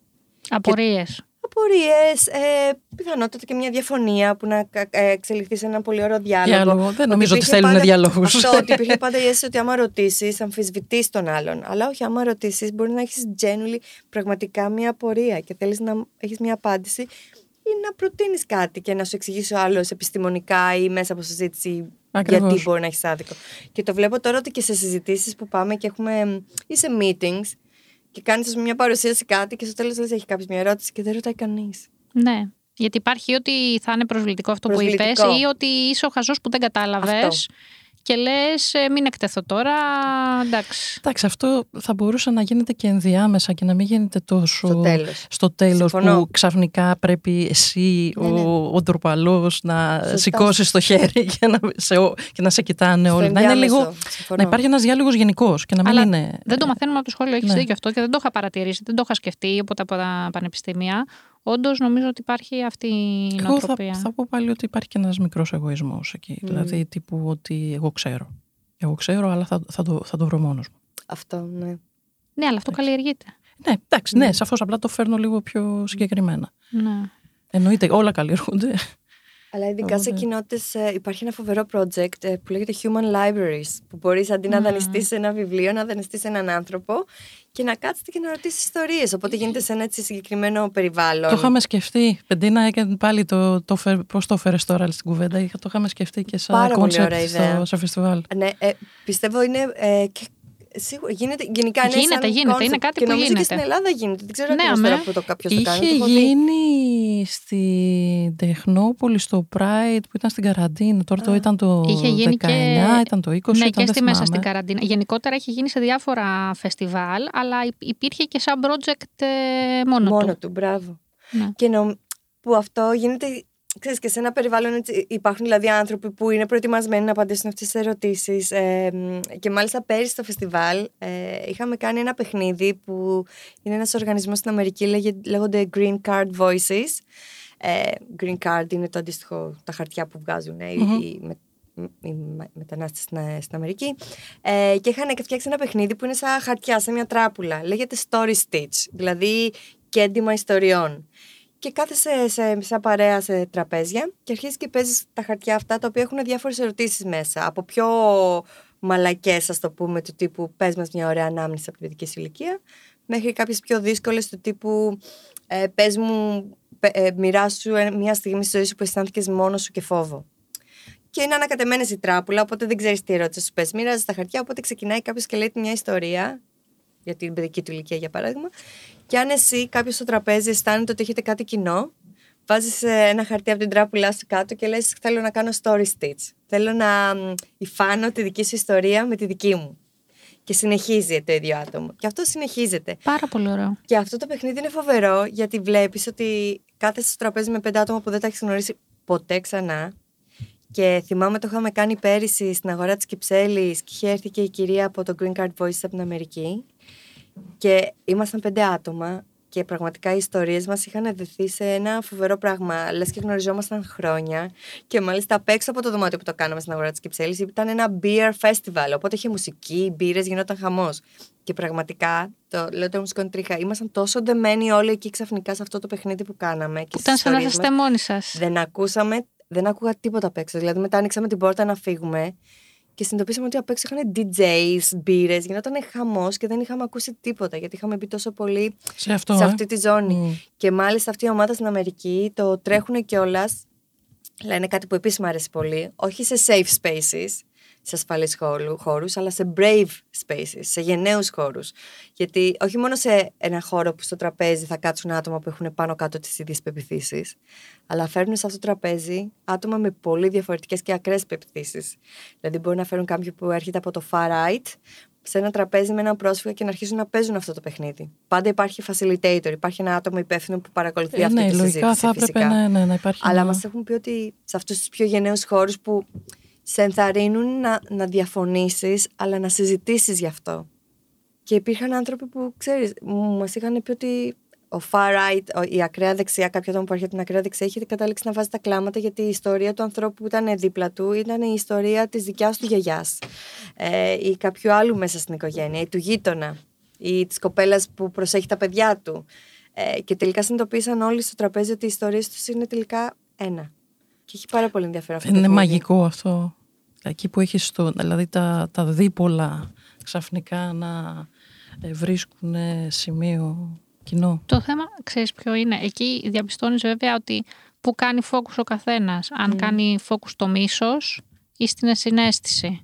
Απορίες απορίες, ε, πιθανότατα και μια διαφωνία που να ε, εξελιχθεί σε ένα πολύ ωραίο διάλογο. διάλογο. Δεν νομίζω ότι θέλουν διαλόγου. Αυτό, ότι υπήρχε πάντα η αίσθηση ότι άμα ρωτήσεις, αμφισβητείς τον άλλον. Αλλά όχι, άμα ρωτήσεις, μπορεί να έχεις genuinely πραγματικά μια απορία και θέλεις να έχεις μια απάντηση ή να προτείνεις κάτι και να σου εξηγήσει ο άλλος επιστημονικά ή μέσα από συζήτηση Ακριβώς. γιατί μπορεί να έχεις άδικο. Και το βλέπω τώρα ότι και σε συζητήσεις που πάμε και έχουμε ή σε meetings και κάνεις μια παρουσίαση κάτι και στο τέλος λες: Έχει κάποιος μια ερώτηση και δεν ρωτάει κανείς. Ναι. Γιατί υπάρχει ότι θα είναι προσβλητικό αυτό που είπες ή ότι είσαι ο χαζός που δεν κατάλαβες και λες, ε, μην εκτεθώ τώρα. Εντάξει. Εντάξει, αυτό θα μπορούσε να γίνεται και ενδιάμεσα και να μην γίνεται τόσο στο τέλος που ξαφνικά πρέπει εσύ, ναι, ναι. ο, ο ντροπαλός, να σηκώσεις το χέρι [LAUGHS] και να σε, και να σε κοιτάνε όλοι. Να είναι λίγο. Να υπάρχει ένας διάλογος γενικός και να μην είναι. Δεν το μαθαίνουμε από το σχόλιο, έχεις ναι. δίκιο αυτό και δεν το είχα παρατηρήσει, δεν το είχα σκεφτεί από τα πανεπιστήμια. Όντως νομίζω ότι υπάρχει αυτή η νοοτροπία. Εγώ θα, θα πω πάλι ότι υπάρχει και ένας μικρός εγωισμός εκεί. Mm. Δηλαδή τύπου ότι εγώ ξέρω. Εγώ ξέρω, αλλά θα, θα, το, θα το βρω μόνος μου. Αυτό, ναι. Ναι, αλλά αυτό καλλιεργείται. Ναι, εντάξει, ναι, ναι σαφώς απλά το φέρνω λίγο πιο συγκεκριμένα. Ναι. Εννοείται, όλα καλλιεργούνται. Αλλά ειδικά σε κοινότητες ε, υπάρχει ένα φοβερό project ε, που λέγεται Human Libraries. Που μπορείς αντί να δανειστείς ένα βιβλίο, να δανειστείς έναν άνθρωπο και να κάτσετε και να ρωτήσεις ιστορίες. Οπότε γίνεται σε ένα έτσι συγκεκριμένο περιβάλλον. Το είχαμε σκεφτεί. Πεντίνα, έκανε πάλι το, το, πώς το έφερε τώρα στην κουβέντα. Το είχαμε σκεφτεί και σαν concept στο, στο φεστιβάλ. Ναι, ε, πιστεύω είναι ε, και Σίγουρα γίνεται. Γενικά είναι γίνεται, γίνεται. είναι κάτι και που γίνεται. Και στην Ελλάδα γίνεται. Δεν ξέρω ναι, τώρα που το κάποιος το κάνει. Είχε γίνει στην Τεχνόπολη, στο Pride που ήταν στην καραντίνα. Τώρα το ήταν το είχε γίνει 19, και... ήταν το 20. Ναι, ήταν, και στη μέσα στην καραντίνα. Γενικότερα έχει γίνει σε διάφορα φεστιβάλ, αλλά υπήρχε και σαν project ε, μόνο, μόνο του. Μόνο του, μπράβο. Ναι. Και νο... που αυτό γίνεται ξέρεις, και σε ένα περιβάλλον έτσι, υπάρχουν δηλαδή άνθρωποι που είναι προετοιμασμένοι να απαντήσουν αυτές τις ερωτήσεις ε, και μάλιστα πέρυσι στο φεστιβάλ ε, είχαμε κάνει ένα παιχνίδι που είναι ένας οργανισμός στην Αμερική λέγονται Green Card Voices. Ε, Green Card είναι το αντίστοιχο τα χαρτιά που βγάζουν ε, οι, με, οι μετανάστες στην, στην Αμερική. Ε, και είχαν φτιάξει ένα παιχνίδι που είναι σαν χαρτιά, σαν μια τράπουλα. Λέγεται Story Stitch δηλαδή κέντημα ιστοριών και κάθεσαι σε, σε, παρέα σε τραπέζια και αρχίζεις και παίζεις τα χαρτιά αυτά τα οποία έχουν διάφορες ερωτήσεις μέσα. Από πιο μαλακές, ας το πούμε, του τύπου πες μας μια ωραία ανάμνηση από την παιδική ηλικία, μέχρι κάποιες πιο δύσκολες του τύπου ε, πες μου, ε, μοιράσου μια στιγμή στη ζωή σου που αισθάνθηκες μόνος σου και φόβο. Και είναι ανακατεμένες η τράπουλα, οπότε δεν ξέρεις τι ερώτηση σου πες. Μοίραζε τα χαρτιά, οπότε ξεκινάει κάποιος και λέει μια ιστορία για την παιδική του ηλικία, για παράδειγμα. Και αν εσύ, κάποιος στο τραπέζι, αισθάνεται ότι έχετε κάτι κοινό, βάζεις ε, ένα χαρτί από την τράπουλά σου κάτω και λες: Θέλω να κάνω story stitch. Θέλω να υφάνω τη δική σου ιστορία με τη δική μου. Και συνεχίζει το ίδιο άτομο. Και αυτό συνεχίζεται. Πάρα πολύ ωραίο. Και αυτό το παιχνίδι είναι φοβερό γιατί βλέπεις ότι κάθεσαι στο τραπέζι με πέντε άτομα που δεν τα έχεις γνωρίσει ποτέ ξανά. Και θυμάμαι το είχαμε κάνει πέρυσι στην αγορά της Κυψέλης και είχε έρθει και η κυρία από το Green Card Voice από την Αμερική. Και ήμασταν πέντε άτομα και πραγματικά οι ιστορίες μας είχαν δεθεί σε ένα φοβερό πράγμα. Λες και γνωριζόμασταν χρόνια. Και μάλιστα απ' έξω από το δωμάτιο που το κάναμε στην αγορά της Κυψέλης ήταν ένα beer festival. Οπότε είχε μουσική, μπύρες, γινόταν χαμός. Και πραγματικά, το λέω το μουσικό τρίχα, ήμασταν τόσο δεμένοι όλοι εκεί ξαφνικά σε αυτό το παιχνίδι που κάναμε. Και ήταν σαν να είστε μόνοι σας. Δεν ακούσαμε, δεν ακούγα τίποτα απ' έξω. Δηλαδή μετά άνοιξαμε την πόρτα να φύγουμε και συνειδητοποίησαμε ότι απ' έξω είχαν DJs, μπύρες, γινόταν χαμός και δεν είχαμε ακούσει τίποτα γιατί είχαμε μπει τόσο πολύ Σε αυτό. σε ε. αυτή τη ζώνη. Μμ. Και μάλιστα αυτή η ομάδα στην Αμερική το τρέχουν κιόλας. Λένε κάτι που επίσης μου αρέσει πολύ. Όχι σε safe spaces, σε ασφαλείς χώρου, αλλά σε brave spaces, σε γενναίους χώρους. Γιατί όχι μόνο σε ένα χώρο που στο τραπέζι θα κάτσουν άτομα που έχουν πάνω κάτω τις ίδιες πεπιθήσεις, αλλά φέρνουν σε αυτό το τραπέζι άτομα με πολύ διαφορετικές και ακραίες πεπιθήσεις. Δηλαδή, μπορεί να φέρουν κάποιον που έρχεται από το far right σε ένα τραπέζι με έναν πρόσφυγα και να αρχίσουν να παίζουν αυτό το παιχνίδι. Πάντα υπάρχει facilitator, υπάρχει ένα άτομο υπεύθυνο που παρακολουθεί Ε, αυτή ναι, τη λογικά συζήτηση. θα έπρεπε φυσικά. ναι, ναι, να υπάρχει. Αλλά ένα- μας έχουν πει ότι σε αυτούς τους πιο γενναίους χώρους που σε ενθαρρύνουν να, να διαφωνήσεις, αλλά να συζητήσεις γι' αυτό. Και υπήρχαν άνθρωποι που, ξέρεις, μας είχαν πει ότι ο far right, ο- η ακραία δεξιά, κάποιο άτομο που έρχεται από την ακραία δεξιά, είχε καταλήξει να βάζει τα κλάματα γιατί η ιστορία του ανθρώπου που ήταν δίπλα του ήταν η ιστορία της δικιάς του γιαγιάς. Ε, ή κάποιου άλλου μέσα στην οικογένεια, ή του γείτονα, ή της κοπέλας που προσέχει τα παιδιά του. Ε, και τελικά συνειδητοποίησαν όλοι στο τραπέζι ότι οι ιστορίες τους είναι τελικά ένα. Και έχει πάρα πολύ ενδιαφέρον αυτό. το Είναι παιχνίδι. μαγικό αυτό. Εκεί που έχεις το, δηλαδή τα, τα δίπολα ξαφνικά να ε, βρίσκουν σημείο κοινό. Το θέμα, ξέρεις ποιο είναι; Εκεί διαπιστώνεις βέβαια ότι που κάνει focus ο καθένας. Αν κάνει focus το μίσος ή στην συνέστηση.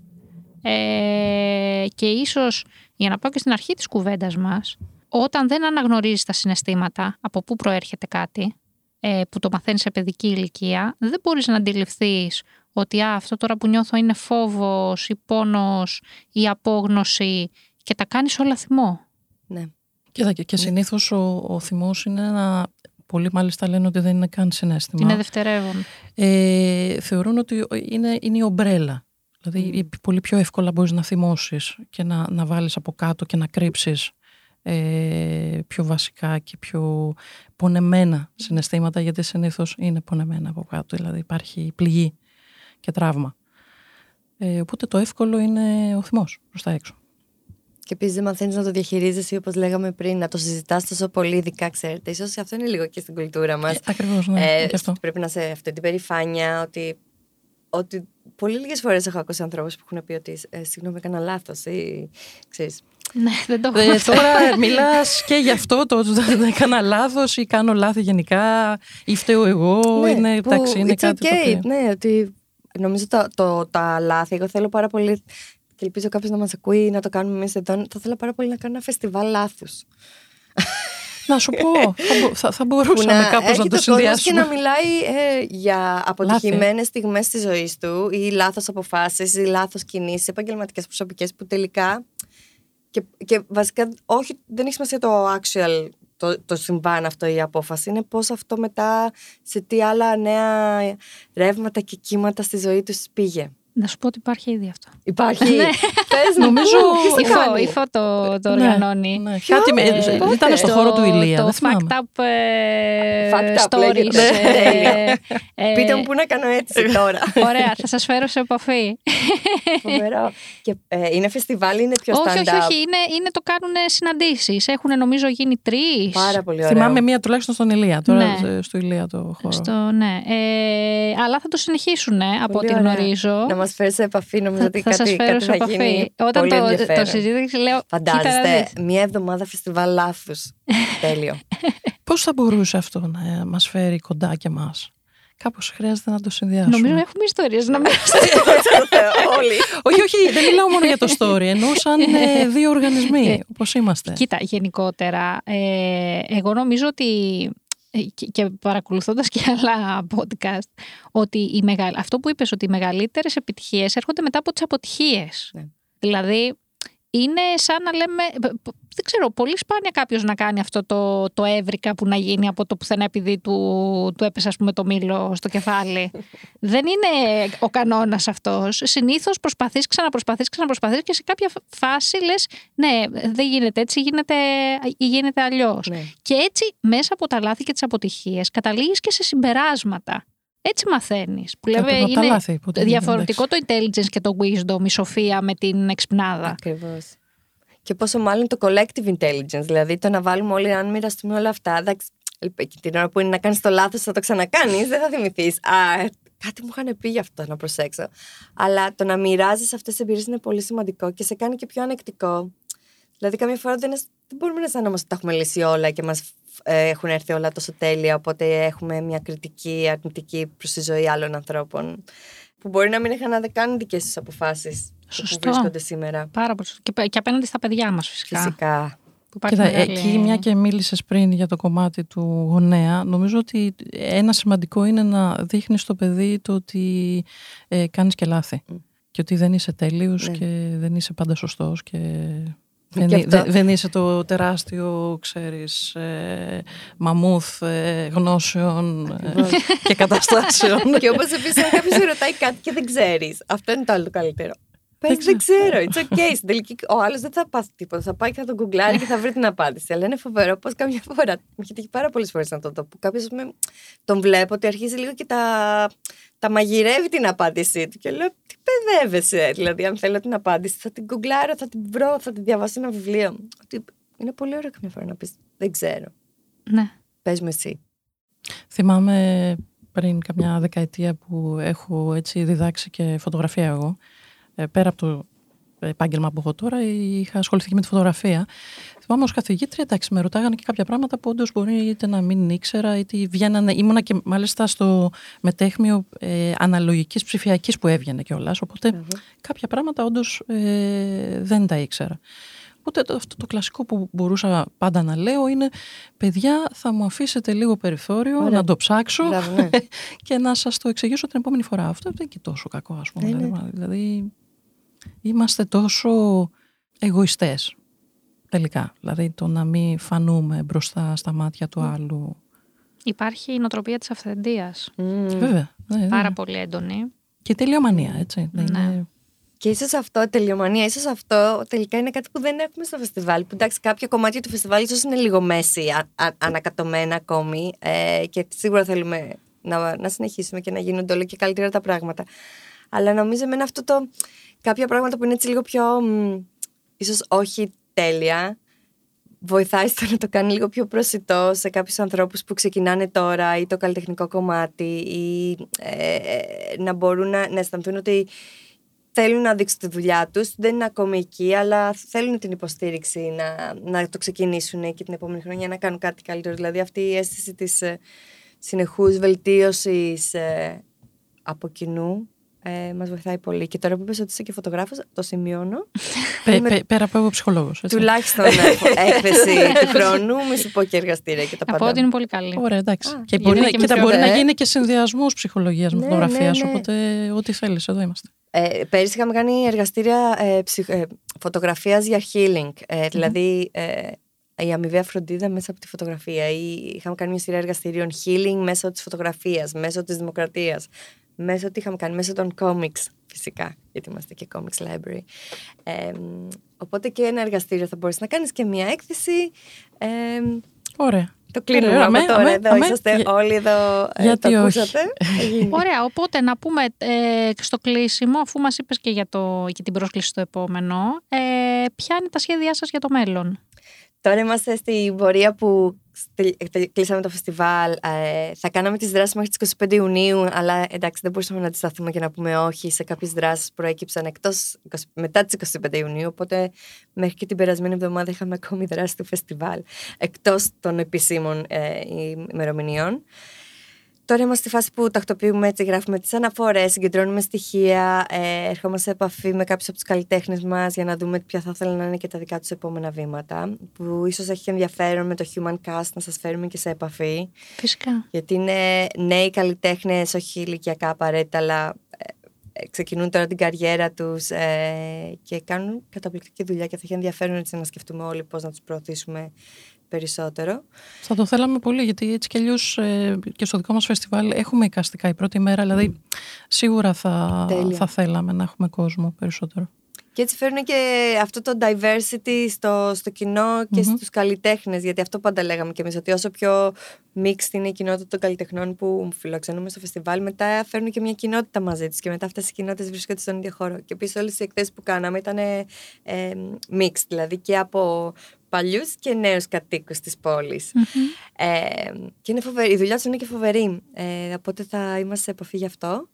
Ε, και ίσως, για να πάω και στην αρχή της κουβέντας μας, όταν δεν αναγνωρίζεις τα συναισθήματα, από πού προέρχεται κάτι, ε, που το μαθαίνεις σε παιδική ηλικία, δεν μπορείς να αντιληφθείς ότι α, αυτό τώρα που νιώθω είναι φόβος ή πόνος ή απόγνωση και τα κάνεις όλα θυμό. Ναι. Κοίτα, και, και συνήθως ο, ο θυμός είναι ένα... Πολλοί μάλιστα λένε ότι δεν είναι καν συνέστημα. Είναι δευτερεύον. ε, θεωρούν ότι είναι, είναι η ομπρέλα. Δηλαδή πολύ πιο εύκολα μπορείς να θυμώσεις και να, να βάλεις από κάτω και να κρύψεις ε, πιο βασικά και πιο πονεμένα συναισθήματα γιατί συνήθως είναι πονεμένα από κάτω. Δηλαδή υπάρχει πληγή και τραύμα. Ε, οπότε το εύκολο είναι ο θυμός προς τα έξω. Και επίσης δεν μαθαίνεις να το διαχειρίζεσαι όπως λέγαμε πριν, να το συζητάς τόσο πολύ, ειδικά ξέρετε. σω αυτό είναι λίγο και στην κουλτούρα μας. Ε, ακριβώς, ναι, και αυτό. Πρέπει να σε αυτή την περηφάνεια, ότι, ότι πολύ λίγες φορές έχω ακούσει ανθρώπους που έχουν πει ότι ε, συγγνώμη, έκανα λάθος ή ξέρεις, Ναι, δεν το Ε, έχω αυτό. τώρα [LAUGHS] μιλάς και γι' αυτό το ότι δεν έκανα λάθος ή κάνω λάθη γενικά ή φταίω εγώ, είναι, Ναι, που εντάξει, είναι it's κάτι το okay, οποίο... Ναι, ότι νομίζω το, το, τα λάθη, εγώ θέλω πάρα πολύ και ελπίζω κάποιος να μας ακούει να το κάνουμε εμείς εδώ. Θα ήθελα πάρα πολύ να κάνω ένα φεστιβάλ λάθους. Να σου πω, θα, μπο- θα, θα μπορούσαμε κάπως να το και συνδυάσουμε. να μιλάει ε, για αποτυχημένες στιγμές της ζωής του ή λάθος αποφάσεις ή λάθος κινήσεις, επαγγελματικές προσωπικές που τελικά και, και βασικά όχι, δεν έχει σημασία το actual το, το συμβάν αυτό η απόφαση είναι πώς αυτό μετά σε τι άλλα νέα ρεύματα και κύματα στη ζωή τους πήγε. Να σου πω ότι υπάρχει ήδη αυτό. Υπάρχει. [LAUGHS] Ναι. Πες μου, Νομίζω- πού, τι Υφό, κάνει; υφό το, το Ναι, οργανώνει. ναι. Κάτι με- Ε, ήταν στο το- χώρο του Ηλία, Το δεν θυμάμαι. fact up, ε, Fact up stories. λέγεται. ε, Τέλειο. ε, Πείτε μου πού να κάνω έτσι τώρα. Ωραία, θα σας φέρω σε επαφή. Φοβερό. Και ε, είναι φεστιβάλ, είναι πιο όχι, stand-up; όχι, όχι, είναι, είναι το κάνουν συναντήσεις. Έχουν νομίζω γίνει τρεις. Πάρα πολύ ωραίο. Θυμάμαι μία τουλάχιστον στον Ηλία, τώρα Ναι. ε, στο Ηλία το χώρο. Στο, ναι. Ε, αλλά θα το συνεχίσουν, από Πολύ ό,τι ωραία. γνωρίζω. Να μας φέρει σε επαφή, νομίζω ότι θα κάτι, σας φέρω κάτι σε θα επαφή. γίνει. Όταν πολύ το, ενδιαφέρον. το συζήτησα, λέω. κοίτα να Φαντάζεστε, δεις. μία εβδομάδα φεστιβάλ λάθους. [LAUGHS] Τέλειο. Πώς θα μπορούσε αυτό να μας φέρει κοντά και μας. Κάπως χρειάζεται να το συνδυάσουμε. Νομίζω έχουμε ιστορίες να μην [LAUGHS] Όλοι. όχι, όχι, δεν μιλάω μόνο για το story, ενώ σαν ε, δύο οργανισμοί, όπως είμαστε. Κοίτα, γενικότερα, ε, εγώ νομίζω ότι ε, και, και παρακολουθώντας και άλλα podcast, ότι οι μεγα... αυτό που είπες ότι οι μεγαλύτερες επιτυχίες έρχονται μετά από τις αποτυχίες. Ναι. Δηλαδή, είναι σαν να λέμε, π- π- δεν ξέρω, πολύ σπάνια κάποιος να κάνει αυτό το, το έβρικα που να γίνει από το πουθενά επειδή του, του έπεσε ας πούμε το μήλο στο κεφάλι. [LAUGHS] δεν είναι ο κανόνας αυτός. Συνήθως προσπαθείς, ξαναπροσπαθείς, ξαναπροσπαθείς και σε κάποια φάση λες ναι, δεν γίνεται έτσι, γίνεται, γίνεται αλλιώς. Ναι. Και έτσι μέσα από τα λάθη και τις αποτυχίες καταλήγεις και σε συμπεράσματα. Έτσι μαθαίνεις. Που λέμε από τα είναι λάθη που το διαφορετικό το intelligence και το wisdom, η σοφία με την εξυπνάδα. Ακριβώς. Και πόσο μάλλον το collective intelligence, δηλαδή το να βάλουμε όλοι, αν μοιραστούμε όλα αυτά. Εντάξει, και την ώρα που είναι να κάνεις το λάθος, θα το ξανακάνεις, δεν θα θυμηθείς. Α, κάτι μου είχαν πει γι' αυτό να προσέξω. Αλλά το να μοιράζεις αυτές τις εμπειρίες είναι πολύ σημαντικό και σε κάνει και πιο ανεκτικό. Δηλαδή, καμιά φορά δεν, είναι- δεν μπορούμε να αισθανόμαστε ότι τα έχουμε λύσει όλα και μας έχουν έρθει όλα τόσο τέλεια. Οπότε έχουμε μια κριτική, αρνητική προς τη ζωή άλλων ανθρώπων. Που μπορεί να μην είχαν καν δικές τους αποφάσεις που Σωστό. βρίσκονται σήμερα. Πάρα πολύ. σωστό. Και, πε- και απέναντι στα παιδιά μας, φυσικά. Φυσικά. Που υπάρχει Κοίτα, μεγάλη- εκεί μια και μίλησες πριν για το κομμάτι του γονέα, νομίζω ότι ένα σημαντικό είναι να δείχνεις στο παιδί το ότι ε, κάνεις και λάθη. Μμ. Και ότι δεν είσαι τέλειος Ναι. και δεν είσαι πάντα σωστός και Και δεν, αυτό. δεν- δεν είσαι το τεράστιο, ξέρεις, ε, μαμούθ ε, γνώσεων ε, και καταστάσεων. [LAUGHS] και όπως επίσης, αν κάποιο σε ρωτάει κάτι και δεν ξέρεις, αυτό είναι το άλλο το καλύτερο. Πες, Δεν δεν ξέρω. It's okay. Στην τελική, ο άλλος δεν θα πάθει τίποτα. Θα πάει και θα τον γκουγκλάρει και θα βρει την απάντηση. Αλλά είναι φοβερό πω καμιά φορά. Μου έχει τύχει πάρα πολλές φορές να το δω. Που κάποιο τον βλέπω ότι αρχίζει λίγο και τα, τα μαγειρεύει την απάντησή του. Και λέω, τι παιδεύεσαι. Δηλαδή, αν θέλω την απάντηση, θα την γκουγκλάρω, θα την βρω, θα την διαβάσω ένα βιβλίο. Ότι είναι πολύ ωραίο καμιά φορά να πεις, δεν ξέρω. Ναι. Πες μου εσύ. Θυμάμαι πριν καμιά δεκαετία που έχω έτσι διδάξει και φωτογραφία εγώ. Ε, πέρα από το επάγγελμα που έχω τώρα, είχα ασχοληθεί και με τη φωτογραφία. Θυμάμαι ως καθηγήτρια, εντάξει, με ρωτάγανε και κάποια πράγματα που όντως μπορεί είτε να μην ήξερα, είτε βγαίνανε. Ήμουνα και μάλιστα στο μετέχμιο ε, αναλογικής ψηφιακής που έβγαινε κιόλας. Οπότε κάποια πράγματα όντως ε, δεν τα ήξερα. Οπότε το, αυτό το κλασικό που μπορούσα πάντα να λέω είναι παιδιά θα μου αφήσετε λίγο περιθώριο Ωραία. να το ψάξω Μπράβο, ναι. [LAUGHS] και να σας το εξηγήσω την επόμενη φορά. Αυτό δεν είναι και τόσο κακό ας πούμε. Ναι, ναι. δηλαδή, δηλαδή είμαστε τόσο εγωιστές τελικά. Δηλαδή το να μην φανούμε μπροστά στα μάτια του άλλου. Υπάρχει η νοοτροπία της αυθεντίας. Μμμ. Βέβαια. ναι, ναι. Πάρα πολύ έντονη. Και τελειομανία έτσι. Δεν Ναι. είναι- Και ίσως αυτό, τελειομανία, ίσως αυτό τελικά είναι κάτι που δεν έχουμε στο φεστιβάλ. Που εντάξει, κάποια κομμάτια του φεστιβάλ ίσως είναι λίγο μέση, α, α, ανακατωμένα ακόμη. Ε, και σίγουρα θέλουμε να, να συνεχίσουμε και να γίνονται όλο και καλύτερα τα πράγματα. Αλλά νομίζω εμένα αυτό το. Κάποια πράγματα που είναι έτσι λίγο πιο. μ, ίσως όχι τέλεια. Βοηθάει στο να το κάνει λίγο πιο προσιτό σε κάποιους ανθρώπους που ξεκινάνε τώρα ή το καλλιτεχνικό κομμάτι ή ε, ε, να μπορούν να, να αισθανθούν ότι θέλουν να δείξουν τη δουλειά τους, δεν είναι ακόμη εκεί, αλλά θέλουν την υποστήριξη να, να το ξεκινήσουν και την επόμενη χρονιά να κάνουν κάτι καλύτερο. Δηλαδή αυτή η αίσθηση της ε, συνεχούς βελτίωσης ε, από κοινού ε, μας βοηθάει πολύ. Και τώρα που είπες ότι είσαι και φωτογράφος, το σημειώνω. [LAUGHS] Πε- Είμαι πε- πέρα από εγώ ψυχολόγος. έτσι. τουλάχιστον ε, [LAUGHS] έκθεση του χρόνου, μη σου πω και εργαστήρια και τα Να πω πάντα. ότι είναι πολύ καλή. Ωραία, εντάξει. Α, και γιατί μπορεί, είναι να, και κοίτα, μικρό, μπορεί να ε. γίνει και συνδυασμός ψυχολογίας με Ναι, φωτογραφία. ναι, ναι. Οπότε, ό,τι θέλεις, εδώ είμαστε. Ε, πέρυσι είχαμε κάνει εργαστήρια ε, ψυχ- ε, φωτογραφίας για healing. Ε, δηλαδή ε, η αμοιβαία φροντίδα μέσα από τη φωτογραφία. Ή είχαμε κάνει μια σειρά εργαστηρίων healing μέσω της φωτογραφίας, μέσω της δημοκρατίας. Μέσω τι είχαμε κάνει, μέσω των comics φυσικά, γιατί είμαστε και comics library. Ε, οπότε και ένα εργαστήριο θα μπορείς να κάνεις και μια έκθεση. Ε, Ωραία. το κλείνουμε Ωραία, από αμέ, τώρα αμέ, εδώ. αμέ. Είσαστε Για- όλοι εδώ. ε, γιατί το όχι. ακούσατε. [LAUGHS] Ωραία, οπότε να πούμε ε, στο κλείσιμο, αφού μας είπες και για, το, για την πρόσκληση στο επόμενο, ε, ποια είναι τα σχέδιά σας για το μέλλον; Τώρα είμαστε στην πορεία που στε- τε- κλείσαμε το φεστιβάλ. Ε, θα κάναμε τις δράσεις μέχρι τις 25 Ιουνίου, αλλά εντάξει δεν μπορούσαμε να αντισταθούμε και να πούμε όχι σε κάποιες δράσεις που προέκυψαν εκτός, 20 μετά τις 25 Ιουνίου, οπότε μέχρι και την περασμένη εβδομάδα είχαμε ακόμη δράση του φεστιβάλ, εκτός των επισήμων ε, ημερομηνιών. Τώρα είμαστε στη φάση που τακτοποιούμε έτσι, γράφουμε τις αναφορές, συγκεντρώνουμε στοιχεία, ε, ερχόμαστε σε επαφή με κάποιους από τους καλλιτέχνες μας για να δούμε ποια θα ήθελαν να είναι και τα δικά τους επόμενα βήματα, που ίσως έχει ενδιαφέρον με το Human Cast να σας φέρουμε και σε επαφή, Φυσικά. γιατί είναι νέοι καλλιτέχνες, όχι ηλικιακά απαραίτητα, αλλά ε, ε, ξεκινούν τώρα την καριέρα τους ε, και κάνουν καταπληκτική δουλειά και θα έχει ενδιαφέρον έτσι να σκεφτούμε όλοι πώς να τους προωθήσουμε περισσότερο. Θα το θέλαμε πολύ, γιατί έτσι κι αλλιώς και στο δικό μας φεστιβάλ έχουμε εικαστικά η πρώτη μέρα. Δηλαδή, σίγουρα θα, Τέλεια. θα θέλαμε να έχουμε κόσμο περισσότερο. Και έτσι φέρνουν και αυτό το diversity στο, στο κοινό και Μμμ. στους καλλιτέχνες, γιατί αυτό πάντα λέγαμε και εμείς, ότι όσο πιο mixed είναι η κοινότητα των καλλιτεχνών που φιλοξενούμε στο φεστιβάλ, μετά φέρνουν και μια κοινότητα μαζί τους και μετά αυτές οι κοινότητες βρίσκονται στον ίδιο χώρο. Και επίσης όλες οι εκθέσεις που κάναμε ήταν ε, mixed, δηλαδή και από παλιούς και νέους κατοίκους της πολης Ε, και είναι φοβερή, η δουλειά τους είναι και φοβερή, ε, οπότε θα είμαστε σε επαφή γι' αυτό.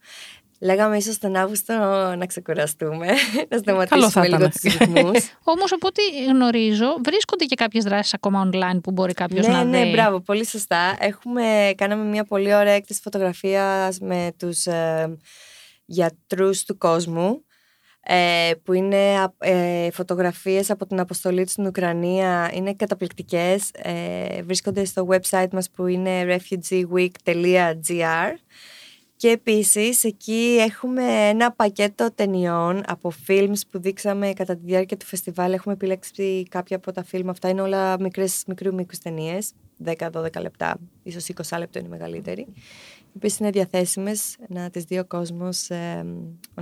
Λέγαμε ίσως τον Αύγουστο να ξεκουραστούμε, [LAUGHS] να σταματήσουμε λίγο τους ρυθμούς. [LAUGHS] Όμως από ό,τι γνωρίζω βρίσκονται και κάποιες δράσεις ακόμα online που μπορεί κάποιος ναι, να ναι, δει. μπράβο, πολύ σωστά. Έχουμε, κάναμε μια πολύ ωραία έκθεση φωτογραφίας με τους ε, γιατρούς του κόσμου ε, που είναι α- ε, φωτογραφίες από την αποστολή του στην Ουκρανία. Είναι καταπληκτικές. Ε, βρίσκονται στο website μας που είναι refugeeweek.gr και επίσης εκεί έχουμε ένα πακέτο ταινιών από films που δείξαμε κατά τη διάρκεια του φεστιβάλ. Έχουμε επιλέξει κάποια από τα φιλμ αυτά. Είναι όλα μικρές, μικρού μήκους ταινίες, 10-12 λεπτά, ίσως 20 λεπτό είναι η μεγαλύτερη. Οι οποίες είναι διαθέσιμες να τις δει ο κόσμος ε,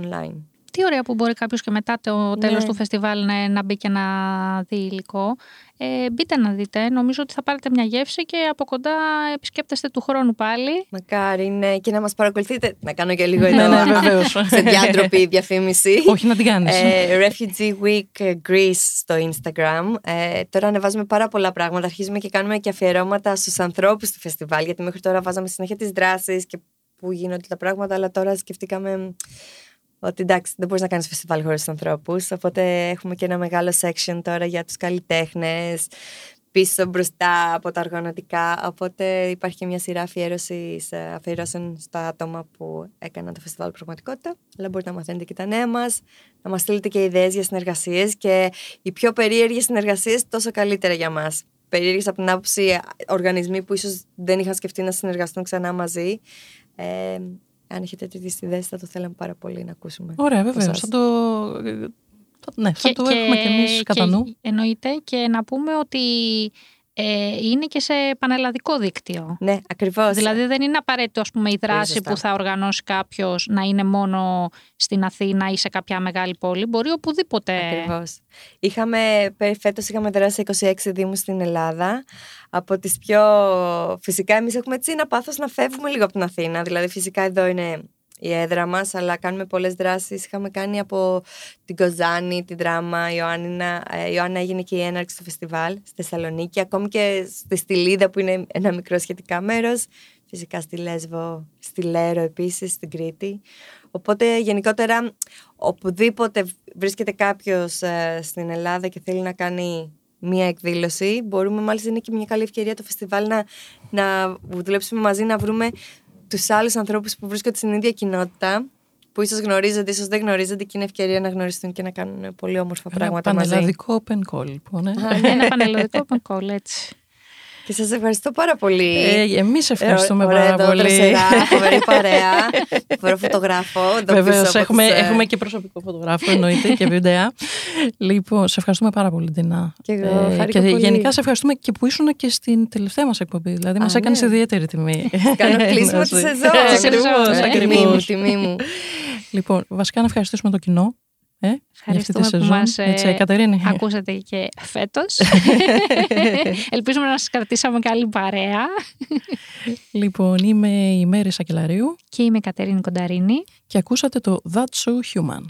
online. Τι ωραία που μπορεί κάποιος και μετά το τέλος Ναι. του φεστιβάλ να, να μπει και να δει υλικό. Ε, μπείτε να δείτε. Νομίζω ότι θα πάρετε μια γεύση και από κοντά επισκέπτεστε του χρόνου πάλι. Μακάρι, ναι, και να μας παρακολουθείτε. Να κάνω και λίγο εδώ Ναι, ναι, βεβαίως. [LAUGHS] σε διάντροπη διαφήμιση. Όχι να την κάνεις. Ε, Refugee Week Greece στο Instagram. Ε, τώρα ανεβάζουμε πάρα πολλά πράγματα. Αρχίζουμε και κάνουμε και αφιερώματα στους ανθρώπους του φεστιβάλ, γιατί μέχρι τώρα βάζαμε συνέχεια τις δράσεις και πού γίνονται τα πράγματα, αλλά τώρα σκεφτήκαμε ότι εντάξει, δεν μπορείς να κάνεις φεστιβάλ χωρίς τους ανθρώπους. Οπότε έχουμε και ένα μεγάλο section τώρα για τους καλλιτέχνες, πίσω μπροστά από τα οργανωτικά. Οπότε υπάρχει και μια σειρά αφιέρωσης αφιερώσεων στα άτομα που έκαναν το φεστιβάλ πραγματικότητα. Αλλά μπορείτε να μαθαίνετε και τα νέα μας, να μας στείλετε και ιδέες για συνεργασίες. Και οι πιο περίεργες συνεργασίες, τόσο καλύτερα για μας. Περίεργες από την άποψη οργανισμοί που ίσως δεν είχαν σκεφτεί να συνεργαστούν ξανά μαζί. Ε, αν έχετε τέτοιε ιδέε, θα το θέλαμε πάρα πολύ να ακούσουμε. Ωραία, από βεβαίω. εσάς. Θα το. θα- Ναι, θα το έχουμε κι εμείς κατά νου. και εννοείται και να πούμε ότι ε, είναι και σε πανελλαδικό δίκτυο. Ναι, ακριβώς. Δηλαδή δεν είναι απαραίτητο ας πούμε, η δράση σωστά. που θα οργανώσει κάποιος να είναι μόνο στην Αθήνα ή σε κάποια μεγάλη πόλη. Μπορεί οπουδήποτε. Ακριβώς. Είχαμε, φέτος είχαμε δράσει 26 Δήμους στην Ελλάδα. Από τις πιο. Φυσικά, εμείς έχουμε έτσι ένα πάθος να φεύγουμε λίγο από την Αθήνα. Δηλαδή, φυσικά εδώ είναι η έδρα μας, αλλά κάνουμε πολλές δράσεις. Είχαμε κάνει από την Κοζάνη, την Δράμα, η Ιωάννινα. Ε, η Ιωάννα έγινε και η έναρξη του φεστιβάλ στη Θεσσαλονίκη. Ακόμη και στη Στυλίδα, που είναι ένα μικρό σχετικά μέρος. Φυσικά στη Λέσβο, στη Λέρο επίσης, στην Κρήτη. Οπότε γενικότερα οπουδήποτε βρίσκεται κάποιος στην Ελλάδα και θέλει να κάνει μία εκδήλωση, μπορούμε μάλιστα είναι και μια καλή ευκαιρία το φεστιβάλ να, να δουλέψουμε μαζί, να βρούμε τους άλλους ανθρώπους που βρίσκονται στην ίδια κοινότητα, που ίσως γνωρίζονται, ίσως δεν γνωρίζονται και είναι ευκαιρία να γνωριστούν και να κάνουν πολύ όμορφα Ένα πράγματα μαζί. πανελλαδικό open call, λοιπόν. Ε. Α, Ένα πανελλαδικό open call, έτσι. Και σας ευχαριστώ πάρα πολύ. Ε, εμείς ευχαριστούμε Ε, ωραία, πάρα εδώ, πολύ. τρεσερά, φοβερή [LAUGHS] παρέα, φοβερό φωτογράφο. εδώ Βεβαίως, πίσω από έχουμε, τους, ε, έχουμε και προσωπικό φωτογράφο, εννοείται και βιντεά. λοιπόν, σε ευχαριστούμε πάρα πολύ, Ντινά. Και εγώ, χάρηκα και πολύ. γενικά σε ευχαριστούμε και που ήσουν και στην τελευταία μας εκπομπή. Δηλαδή, μας Α, έκανες ναι. ιδιαίτερη τιμή. [LAUGHS] Κάνω κλείσιμο Να της σου- σεζόν. Ακριβώς, Ε, ακριβώς. Τιμή μου, τιμή μου. Λοιπόν, βασικά να ευχαριστήσουμε το κοινό. Ε, για αυτή τη Ευχαριστούμε που σεζόν. μας, ε, Έτσι, Κατερίνη. Ακούσατε και φέτος. [LAUGHS] Ελπίζουμε να σας κρατήσαμε καλή παρέα. Λοιπόν, είμαι η Μέρη Σακελαρίου Και είμαι η Κατερίνη Κονταρίνη. και ακούσατε το That's So Human.